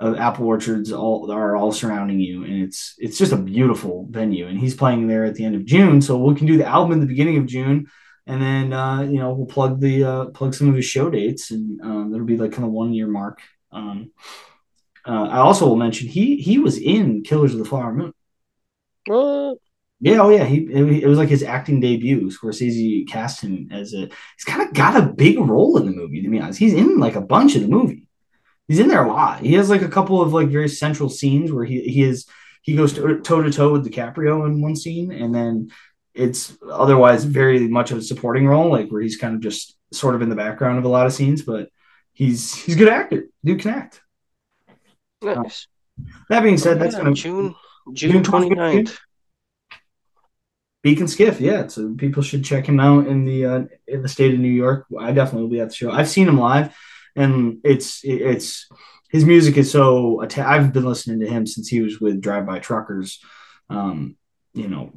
S1: of apple orchards all are all surrounding you and it's it's just a beautiful venue and he's playing there at the end of june so we can do the album in the beginning of june and then uh, you know we'll plug the uh, plug some of his show dates and um, that'll be like kind of one year mark um, uh, i also will mention he he was in killers of the flower moon
S2: what
S1: yeah, oh yeah, he it, was like his acting debut. Scorsese cast him as a. He's kind of got a big role in the movie. To be honest, he's in like a bunch of the movie. He's in there a lot. He has like a couple of like very central scenes where he he is he goes toe to toe with DiCaprio in one scene, and then it's otherwise very much of a supporting role, like where he's kind of just sort of in the background of a lot of scenes, but he's he's a good actor. Dude can act.
S2: Nice.
S1: That being said, that's
S2: yeah,
S1: gonna
S2: June June 29th.
S1: Beak & Skiff, yeah. So people should check him out in the uh, in the state of New York. I definitely will be at the show. I've seen him live, and it's it's his music is so. atta- I've been listening to him since he was with Drive By Truckers. Um, you know,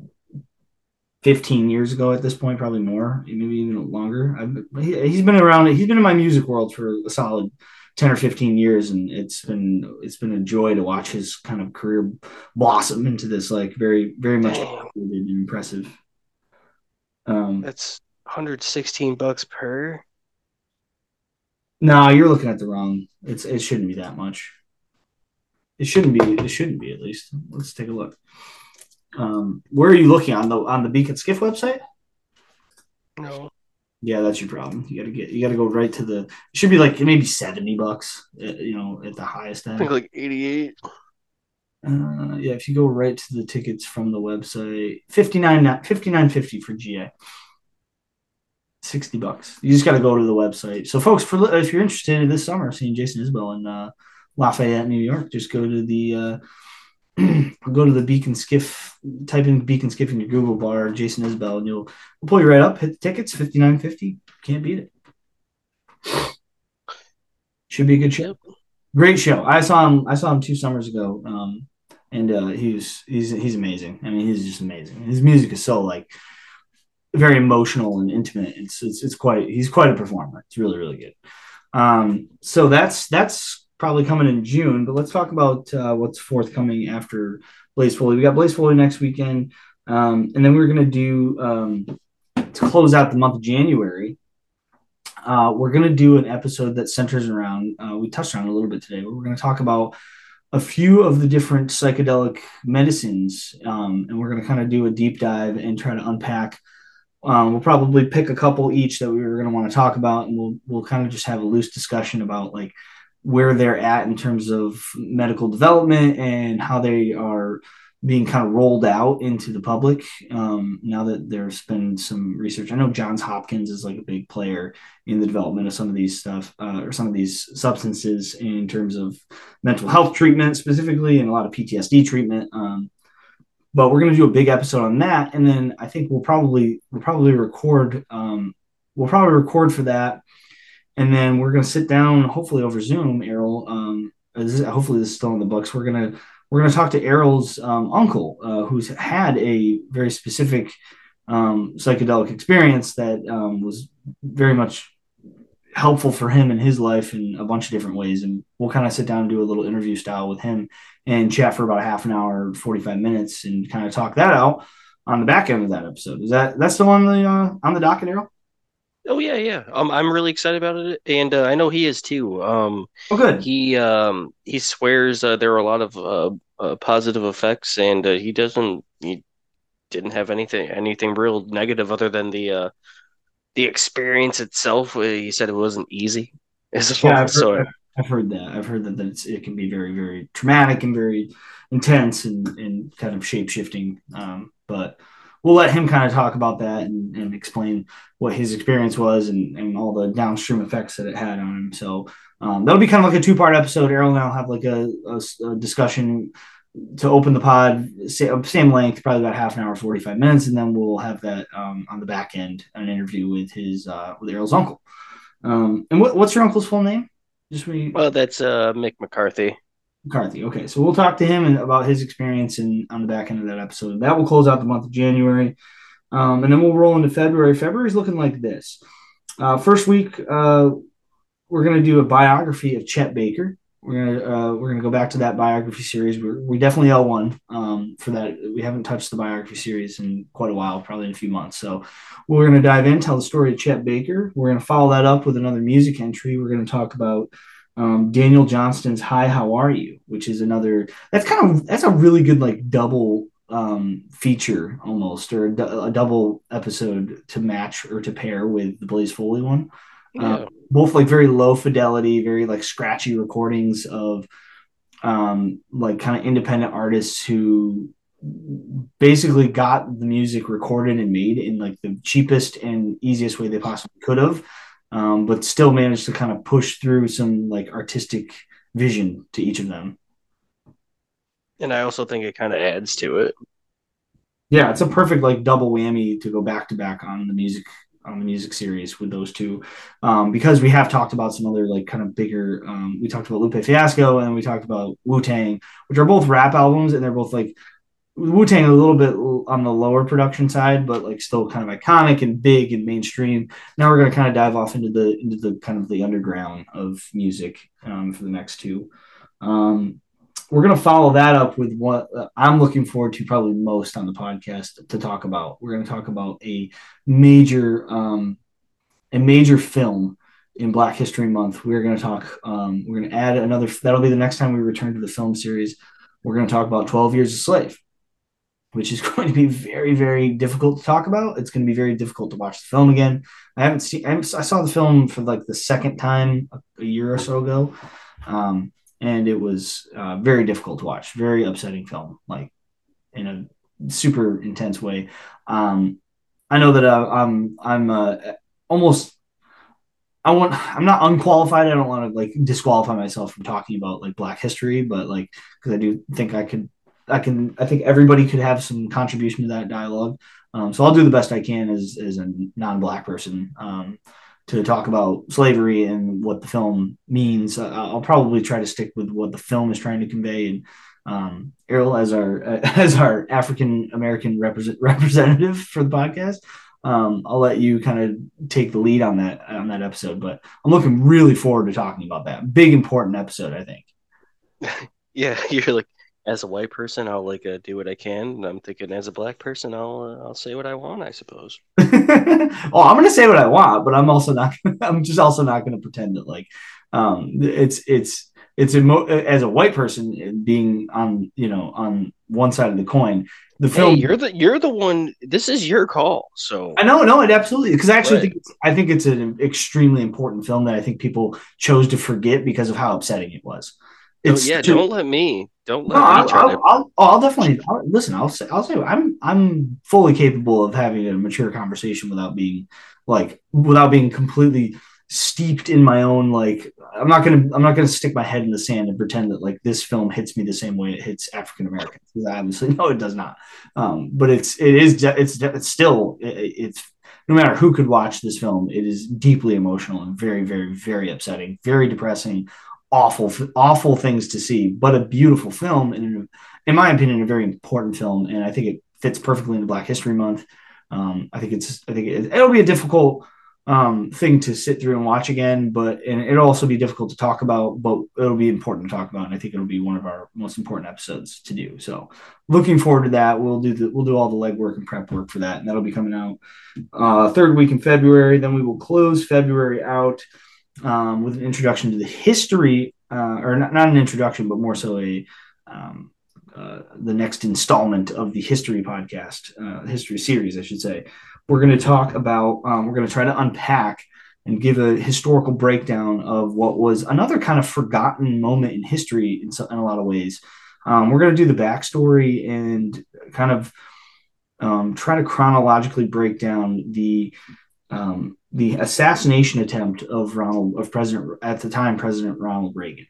S1: 15 years ago at this point, probably more, maybe even longer. I've, he, he's been around. He's been in my music world for a solid 10 or 15 years, and it's been it's been a joy to watch his kind of career blossom into this like very very much impressive. Um,
S2: That's 116 bucks per.
S1: no, you're looking at the wrong. It's it shouldn't be that much. It shouldn't be. It shouldn't be at least. Let's take a look. Um, where are you looking on the on the Beak & Skiff website?
S2: No.
S1: Yeah, that's your problem. You gotta get you gotta go right to the. It should be like maybe seventy bucks. uh, You know, at the highest
S2: I
S1: end.
S2: think like 88.
S1: Uh, yeah, if you go right to the tickets from the website, 59 59.50 for GA. 60 bucks. You just got to go to the website. So folks, for if you're interested in this summer seeing Jason Isbell in uh, Lafayette, New York, just go to the uh, (clears throat) go to the Beak & Skiff, type in Beak & Skiff in your Google bar, Jason Isbell, and you'll pull you right up. Hit the tickets, 59.50. Can't beat it. Should be a good show great show. I saw him. I saw him two summers ago, um, and uh, he's he's he's amazing. I mean, he's just amazing. His music is so like very emotional and intimate. It's it's it's quite. He's quite a performer. It's really really good. Um, so that's that's probably coming in June. But let's talk about uh, what's forthcoming after Blaze Foley. We got Blaze Foley next weekend, um, and then we're gonna do um, to close out the month of January uh, we're going to do an episode that centers around, uh, we touched on a little bit today, but we're going to talk about a few of the different psychedelic medicines. Um, and we're going to kind of do a deep dive and try to unpack. Um, we'll probably pick a couple each that we were going to want to talk about, and we'll we'll kind of just have a loose discussion about like where they're at in terms of medical development and how they are being kind of rolled out into the public um, now that there's been some research. I know Johns Hopkins is like a big player in the development of some of these stuff uh, or some of these substances in terms of mental health treatment specifically and a lot of PTSD treatment. Um, but we're going to do a big episode on that, and then I think we'll probably we'll probably record um, we'll probably record for that, and then we're going to sit down hopefully over Zoom. Erroll, um, this is, hopefully this is still in the books. We're gonna we're going to talk to Erroll's um, uncle, uh, who's had a very specific um, psychedelic experience that um, was very much helpful for him in his life in a bunch of different ways. And we'll kind of sit down and do a little interview style with him and chat for about a half an hour, 45 minutes, and kind of talk that out on the back end of that episode. Is that that's still on the uh, on the docket, Erroll?
S2: Oh yeah, yeah. Um, I'm really excited about it, and uh, I know he is too. Um,
S1: Oh, good.
S2: he um he swears uh, there are a lot of uh, uh positive effects, and uh, he doesn't he didn't have anything anything real negative other than the uh the experience itself. He said it wasn't easy. (laughs) As
S1: Yeah. I've heard, I've heard that. I've heard that, that it's, it can be very, very traumatic and very intense and, and kind of shape shifting. Um, but we'll let him kind of talk about that and, and explain what his experience was and, and all the downstream effects that it had on him. So um, that'll be kind of like a two part episode. Erroll and I'll have like a, a- a discussion to open the pod, sa- same length, probably about half an hour, 45 minutes. And then we'll have that um, on the back end, an interview with his, uh, with Erroll's uncle. Um, and what, what's your uncle's full name? Just we
S2: well, that's uh Mick McCarthy.
S1: McCarthy. Okay, so we'll talk to him and about his experience and on the back end of that episode. That will close out the month of January, um, and then we'll roll into February. February's looking like this. Uh, first week, uh, we're gonna do a biography of Chet Baker. We're gonna uh, we're gonna go back to that biography series. We're, we definitely L one um, for that. We haven't touched the biography series in quite a while, probably in a few months. So we're gonna dive in, tell the story of Chet Baker. We're gonna follow that up with another music entry. We're gonna talk about um, Daniel Johnston's "Hi, How Are You," which is another. That's kind of that's a really good like double um, feature almost, or a, a double episode to match or to pair with the Blaze Foley one. Uh, both like very low fidelity, very like scratchy recordings of um, like kind of independent artists who basically got the music recorded and made in like the cheapest and easiest way they possibly could have, um, but still managed to kind of push through some like artistic vision to each of them.
S2: And I also think it kind of adds to it.
S1: Yeah, it's a perfect like double whammy to go back to back on the music on the music series with those two, um, because we have talked about some other like kind of bigger. Um, we talked about Lupe Fiasco and we talked about Wu Tang, which are both rap albums and they're both like Wu Tang a little bit on the lower production side, but like still kind of iconic and big and mainstream. Now we're gonna kind of dive off into the into the kind of the underground of music um, for the next two. Um, we're gonna follow that up with what uh, I'm looking forward to probably most on the podcast to talk about. We're gonna talk about a major um, a major film in Black History Month. We're gonna talk. Um, we're gonna add another. That'll be the next time we return to the film series. We're gonna talk about Twelve Years a Slave which is (laughs) going to be very, very difficult to talk about. It's going to be very difficult to watch the film again. I haven't seen. I saw the film for like the second time a year or so ago, um, and it was uh, very difficult to watch. Very upsetting film, like in a super intense way. Um, I know that uh, I'm I'm uh, almost. I want. (sighs) I'm not unqualified. I don't want to like disqualify myself from talking about like Black history, but like because I do think I could I can I think everybody could have some contribution to that dialogue. Um, so I'll do the best I can as as a non-black person um, to talk about slavery and what the film means. Uh, I'll probably try to stick with what the film is trying to convey. And um, Erroll, as our (laughs) as our African American represent, representative for the podcast, um, I'll let you kind of take the lead on that on that episode. But I'm looking really forward to talking about that big important episode. I think. (laughs)
S2: yeah, you're like as a white person, I'll like uh, do what I can. And I'm thinking, as a black person, I'll uh, I'll say what I want, I suppose. (laughs)
S1: oh, I'm gonna say what I want, but I'm also not. (laughs) I'm just also not gonna pretend that like um, it's it's it's emo- as a white person being on you know on one side of the coin. The film,
S2: hey, you're the you're the one. This is your call. So
S1: I know, no, it absolutely because I actually right. think it's, I think it's an extremely important film that I think people chose to forget because of how upsetting it was.
S2: It's yeah, don't let me don't let no, me
S1: I'll, I'll, to... I'll, I'll, definitely I'll, listen. I'll say I'll say I'm I'm fully capable of having a mature conversation without being like without being completely steeped in my own like I'm not gonna I'm not gonna stick my head in the sand and pretend that like this film hits me the same way it hits African Americans because I obviously (laughs) no it does not. Um, but it's it is it's it's still it, it's no matter who could watch this film, it is deeply emotional and very very very upsetting, very depressing awful, awful things to see, but a beautiful film, and in my opinion, a very important film. And I think it fits perfectly into Black History Month. Um, I think it's, I think it, will be a difficult um, thing to sit through and watch again, but and it'll also be difficult to talk about, but it'll be important to talk about, and I think it'll be one of our most important episodes to do. So, looking forward to that. We'll do the we'll do all the legwork and prep work for that, and that'll be coming out uh, third week in February. Then we will close February out um, with an introduction to the history, uh, or not, not, an introduction, but more so a um, uh, the next installment of the history podcast, uh, history series, I should say. We're going to talk about, um, we're going to try to unpack and give a historical breakdown of what was another kind of forgotten moment in history in, so, in a lot of ways. Um, we're going to do the backstory and kind of um, try to chronologically break down the um, the assassination attempt of Ronald of President at the time President Ronald Reagan.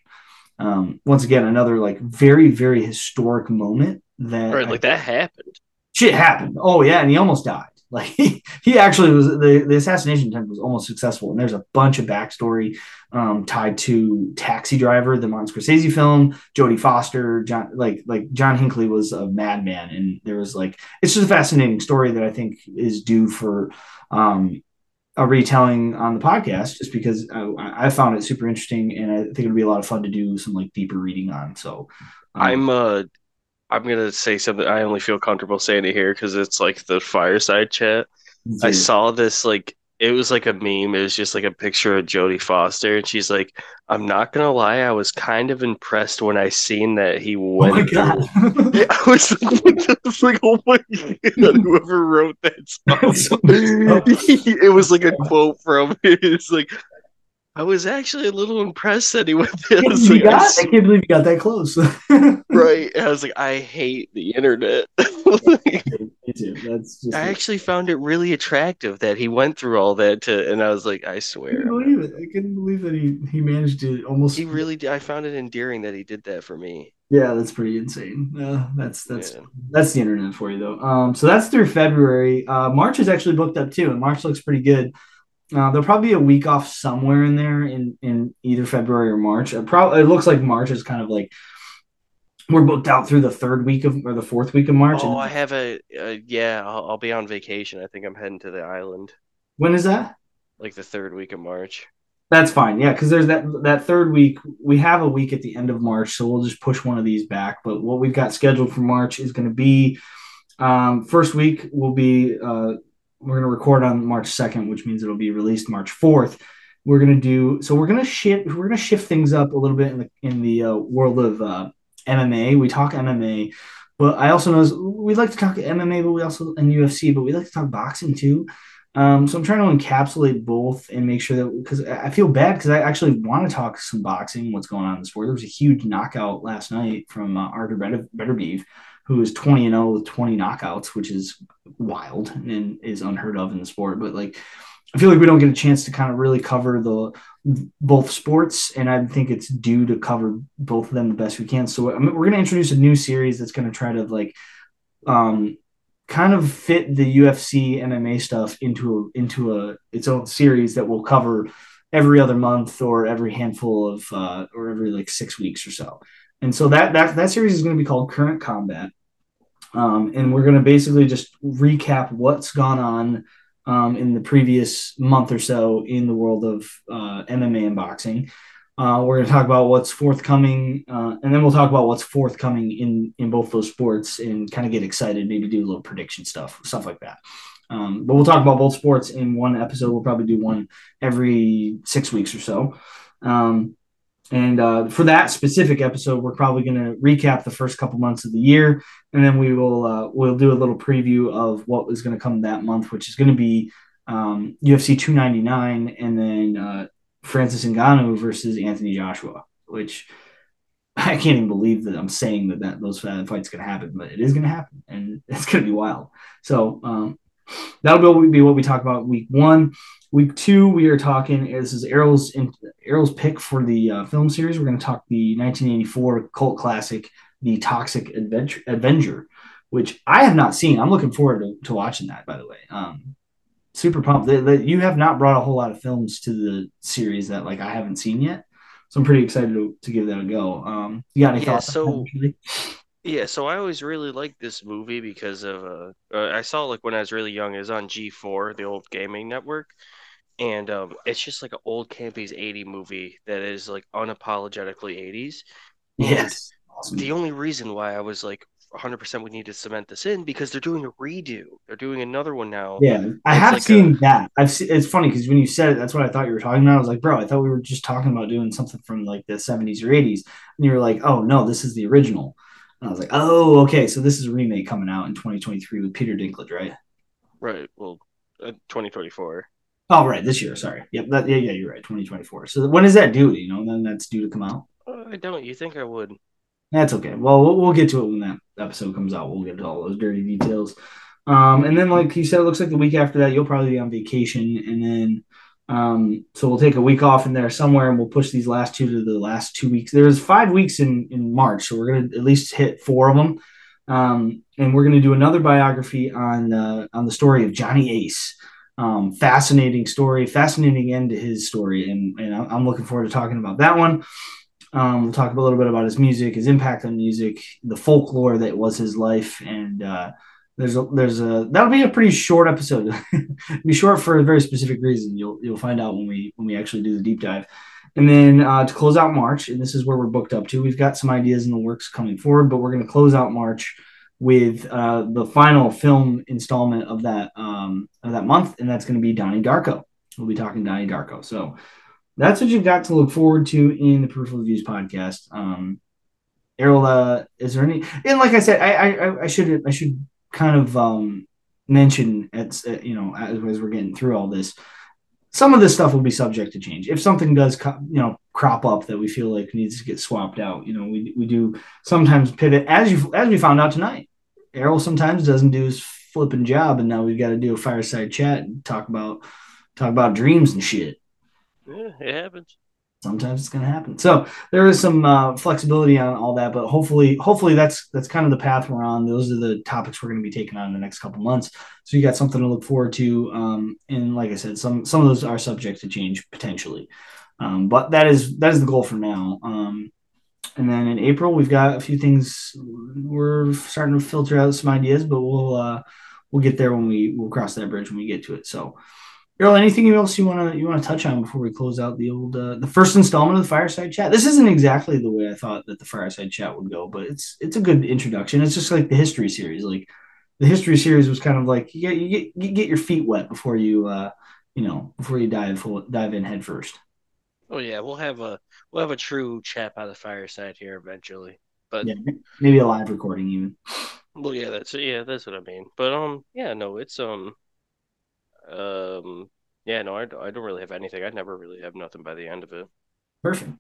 S1: Um, once again, another like very very historic moment that
S2: right, like I, that happened.
S1: Shit happened. Oh yeah, and he almost died. (laughs) Like he, he actually was the, the assassination attempt was almost successful, and there's a bunch of backstory um, tied to Taxi Driver, the Martin Scorsese film, Jodie Foster, John like like John Hinckley was a madman, and there was like it's just a fascinating story that I think is due for um, a retelling on the podcast just because I, I, found it super interesting and I think it'd be a lot of fun to do some like deeper reading on. So
S2: um, I'm uh I'm gonna say something I only feel comfortable saying it here because it's like the fireside chat. I saw this like it was like a meme. It was just like a picture of Jodie Foster, and she's like, "I'm not gonna lie, I was kind of impressed when I seen that he went." Oh my god! yeah, (laughs) I was like, was (laughs) like, "Oh my god!" Whoever wrote that song, (laughs) it was like a quote from. It's like, I was actually a little impressed that he went (laughs)
S1: I believe you
S2: like, I
S1: got, can't believe you got that close. (laughs)
S2: right. I was like, I hate the internet. (laughs)
S1: Me too. That's just.
S2: I actually found it really attractive that he went through all that to, and I was like, I
S1: I
S2: swear, I'm
S1: believe it. I couldn't believe that he he managed to almost.
S2: he really did. I found it endearing that he did that for me.
S1: Yeah, that's pretty insane. Uh, that's that's
S2: Yeah.
S1: that's the internet for you though. Um, so that's through February. Uh, March is actually booked up too, and March looks pretty good. Uh, there'll probably be a week off somewhere in there in in either February or March. It probably it looks like March is kind of like we're booked out through the third week of or the fourth week of March.
S2: Oh,
S1: and
S2: I have a, uh, yeah, I'll, I'll be on vacation. I think I'm heading to the island
S1: when is that?
S2: like the third week of March.
S1: That's fine. Yeah, because there's that that third week. We have a week at the end of March, so we'll just push one of these back. But what we've got scheduled for March is going to be um, first week will be uh, we're going to record on March second, which means it'll be released March fourth. We're going to do so. We're going to shift. We're going to shift things up a little bit in the in the uh, world of uh, MMA. We talk MMA, but I also know we like to talk MMA, but we also and UFC, but we like to talk boxing too. Um, so I'm trying to encapsulate both and make sure that because I feel bad because I actually want to talk some boxing, what's going on in the sport. There was a huge knockout last night from uh, Arthur Better- Beterbiev, who is 20 and 0 with 20 knockouts, which is wild and is unheard of in the sport. But like, I feel like we don't get a chance to kind of really cover the both sports, and I think it's due to cover both of them the best we can. So I mean, we're going to introduce a new series that's going to try to like um kind of fit the UFC MMA stuff into a, into a its own series that will cover every other month or every handful of uh, or every like six weeks or so. And so that that that series is going to be called Current Combat, um, and we're going to basically just recap what's gone on um, in the previous month or so in the world of uh, MMA and boxing. Uh, we're going to talk about what's forthcoming, uh, and then we'll talk about what's forthcoming in in both those sports, and kind of get excited. Maybe do a little prediction stuff, stuff like that. Um, but we'll talk about both sports in one episode. We'll probably do one every six weeks or so. Um, and uh, for that specific episode, we're probably going to recap the first couple months of the year, and then we will uh, we'll do a little preview of what is going to come that month, which is going to be um, UFC 299, and then uh, Francis Ngannou versus Anthony Joshua, which (laughs) I can't even believe that I'm saying that, that those fights going to happen, but it is going to happen, and (laughs) it's going to be wild. So um, that'll be what we talk about week one. Week two, we are talking. This is Erroll's Erroll's pick for the uh, film series. We're going to talk the 1984 cult classic, The Toxic Adventure, Avenger, which I have not seen. I'm looking forward to, to watching that. By the way, um, super pumped. The, you have not brought a whole lot of films to the series that like I haven't seen yet, so I'm pretty excited to, to give that a go. Um, you got any
S2: Yeah,
S1: thoughts?
S2: so yeah, so I always really liked this movie because of uh, uh, I saw it, like when I was really young. It was on G4, the old gaming network, and um, it's just like an old campy's 80 movie that is like unapologetically 80s.
S1: Yes. Awesome.
S2: the only reason why I was like 100% we need to cement this in because they're doing a redo. They're doing another one now.
S1: Yeah, I have
S2: like
S1: seen
S2: a-
S1: that. I've seen, it's funny because when you said it, that's what I thought you were talking about. I was like, bro, I thought we were just talking about doing something from like the 70s or 80s. And you were like, oh no, this is the original. And I was like, oh, okay. So this is a remake coming out in 2023 with Peter Dinklage, right?
S2: Right. Well, uh, 2024.
S1: Oh, right, this year. Sorry. Yep. That, yeah, yeah, you're right. 2024. So when is that due? You know, then that's due to come out.
S2: Uh, I don't. You think I would?
S1: That's okay. Well, we'll we'll get to it when that episode comes out. We'll get to all those dirty details. Um, and then, like you said, it looks like the week after that, you'll probably be on vacation. And then, um, so we'll take a week off in there somewhere and we'll push these last two to the last two weeks. There's five weeks in, in March. So we're to at least hit four of them. Um, and we're to do another biography on, uh, on the story of Johnny Ace. Um, fascinating story, fascinating end to his story. And, and I'm looking forward to talking about that one. Um, we'll talk a little bit about his music, his impact on music, the folklore that was his life, and uh, there's a there's a that'll be a pretty short episode. (laughs) be short for a very specific reason. You'll you'll find out when we when we actually do the deep dive. And then uh, to close out March, and this is where we're booked up to. We've got some ideas in the works coming forward, but we're going to close out March with uh, the final film installment of that um, of that month, and that's going to be Donnie Darko. We'll be talking Donnie Darko. So that's what you've got to look forward to in the Peripheral Views podcast. Um, Erroll, uh, is there any? And like I said, I I, I should I should kind of um, mention at you know as, as we're getting through all this. some of this stuff will be subject to change. If something does, you know, crop up that we feel like needs to get swapped out, you know, we, we do sometimes pivot as you as we found out tonight. Erroll sometimes doesn't do his flipping job, and now we've got to do a fireside chat and talk about talk about dreams and shit.
S2: Yeah, it happens
S1: sometimes it's going to happen. So there is some uh, flexibility on all that, but hopefully, hopefully that's that's kind of the path we're on. Those are the topics we're going to be taking on in the next couple months. So you got something to look forward to. Um, and like I said, some some of those are subject to change potentially, um, but that is that is the goal for now. Um, and then in April, we've got a few things. We're starting to filter out some ideas, but we'll uh, we'll get there when we we'll cross that bridge when we get to it. So. Earl, anything else you want to you want to touch on before we close out the old uh, the first installment of the fireside chat? This isn't exactly the way I thought that the fireside chat would go, but it's it's a good introduction. It's just like the history series. Like the history series was kind of like you get you get, you get your feet wet before you uh you know before you dive full dive in head first.
S2: Oh yeah, we'll have a we'll have a true chat by the fireside here eventually. But yeah,
S1: maybe a live recording even.
S2: Well, yeah, that's yeah, that's what I mean. But um, yeah, no, it's um um, yeah, no, I, I don't really have anything. I never really have nothing by the end of it.
S1: Perfect.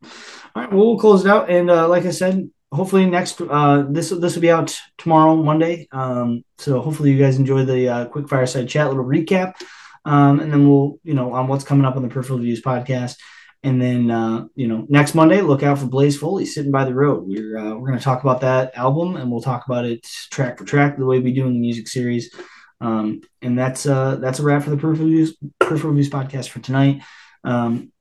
S1: All right, well, we'll close it out, and uh, like I said, hopefully next uh, this this will be out tomorrow, Monday. Um, so hopefully you guys enjoy the uh, quick fireside chat, little recap, um, and then we'll you know on what's coming up on the Peripheral Views podcast. And then, uh, you know, next Monday, look out for Blaze Foley sitting by the road. We're uh, we're going to talk about that album, and we'll talk about it track for track, the way we do in the music series. Um, and that's uh, that's a wrap for the Peripheral Views, Peripheral podcast for tonight. Um,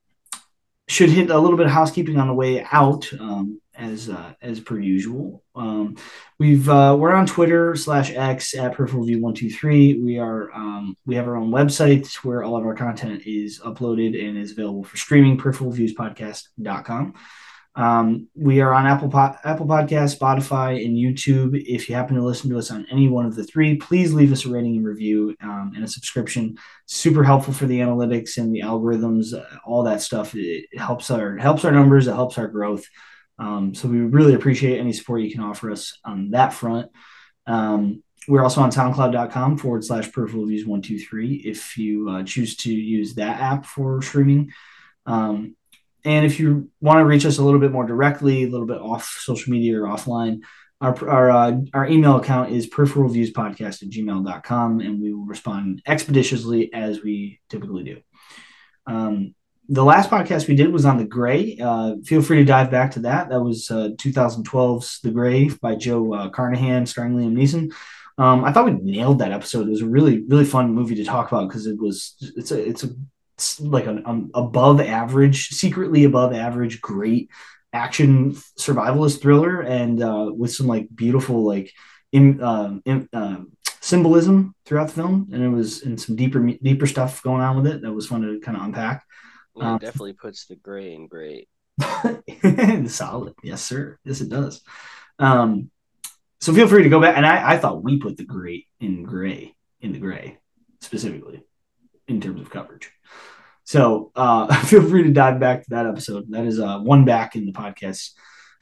S1: should hit a little bit of housekeeping on the way out, um, as uh, as per usual. Um, we've uh, we're on Twitter slash X at Peripheral View one two three. We are um, we have our own website where all of our content is uploaded and is available for streaming. Peripheralviewspodcast.com. Um, we are on Apple po- Apple Podcast, Spotify, and YouTube. If you happen to listen to us on any one of the three, please leave us a rating and review um, and a subscription. Super helpful for the analytics and the algorithms, uh, all that stuff. It, it, helps our helps our numbers. It helps our growth. Um, so we really appreciate any support you can offer us on that front. Um, we're also on SoundCloud.com forward slash Peripheral Views one two three. If you uh, choose to use that app for streaming. Um, and if you want to reach us a little bit more directly, a little bit off social media or offline, our our, uh, our email account is peripheralviewspodcast at gmail.com, and we will respond expeditiously as we typically do. Um, the last podcast we did was on The Grey. Uh, feel free to dive back to that. That was uh, 2012's The Grey by Joe uh, Carnahan, starring Liam Neeson. Um, I thought we nailed that episode. It was a really, really fun movie to talk about because it was it's a it's a like an um, above average, secretly above average, great action survivalist thriller, and uh, with some like beautiful like in, um, in uh, symbolism throughout the film, and it was and some deeper deeper stuff going on with it that was fun to kind of unpack.
S2: Well, um, definitely puts the gray in great. (laughs)
S1: Solid, yes, sir. Yes, it does. Um, so feel free to go back, and I, I thought we put the great in gray in the gray specifically in terms of coverage. So uh, (laughs) feel free to dive back to that episode. That is uh, one back in the podcast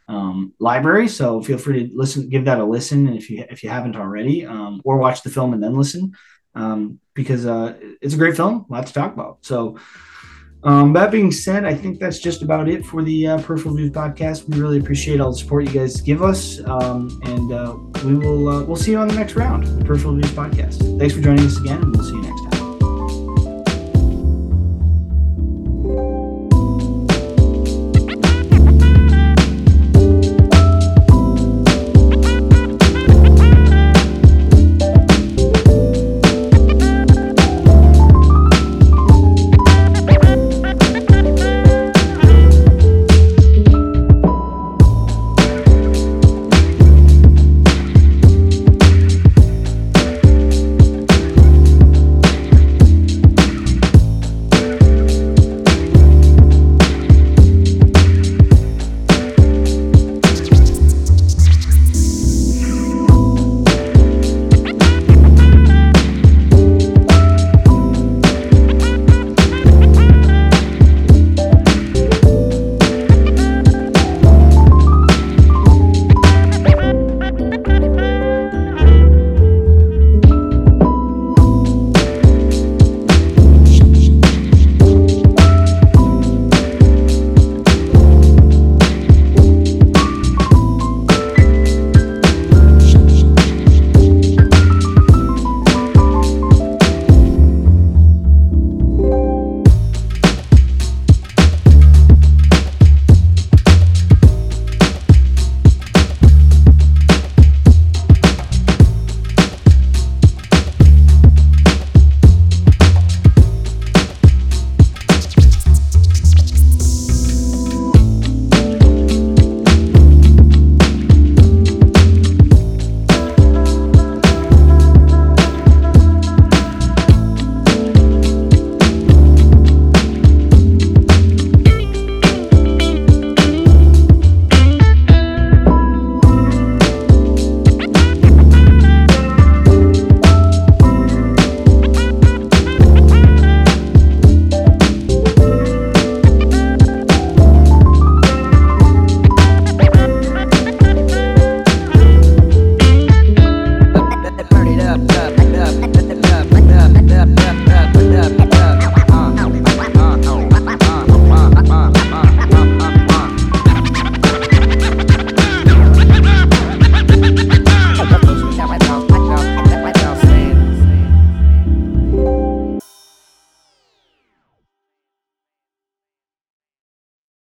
S1: um, library. So feel free to listen, give that a listen and if you if you haven't already, um, or watch the film and then listen um, because uh, it's a great film. Lot to talk about. So. Um, that being said, I think that's just about it for the uh, Peripheral Views podcast. We really appreciate all the support you guys give us, um, and uh, we will uh, we'll see you on the next round, Peripheral Views podcast. Thanks for joining us again, and we'll see you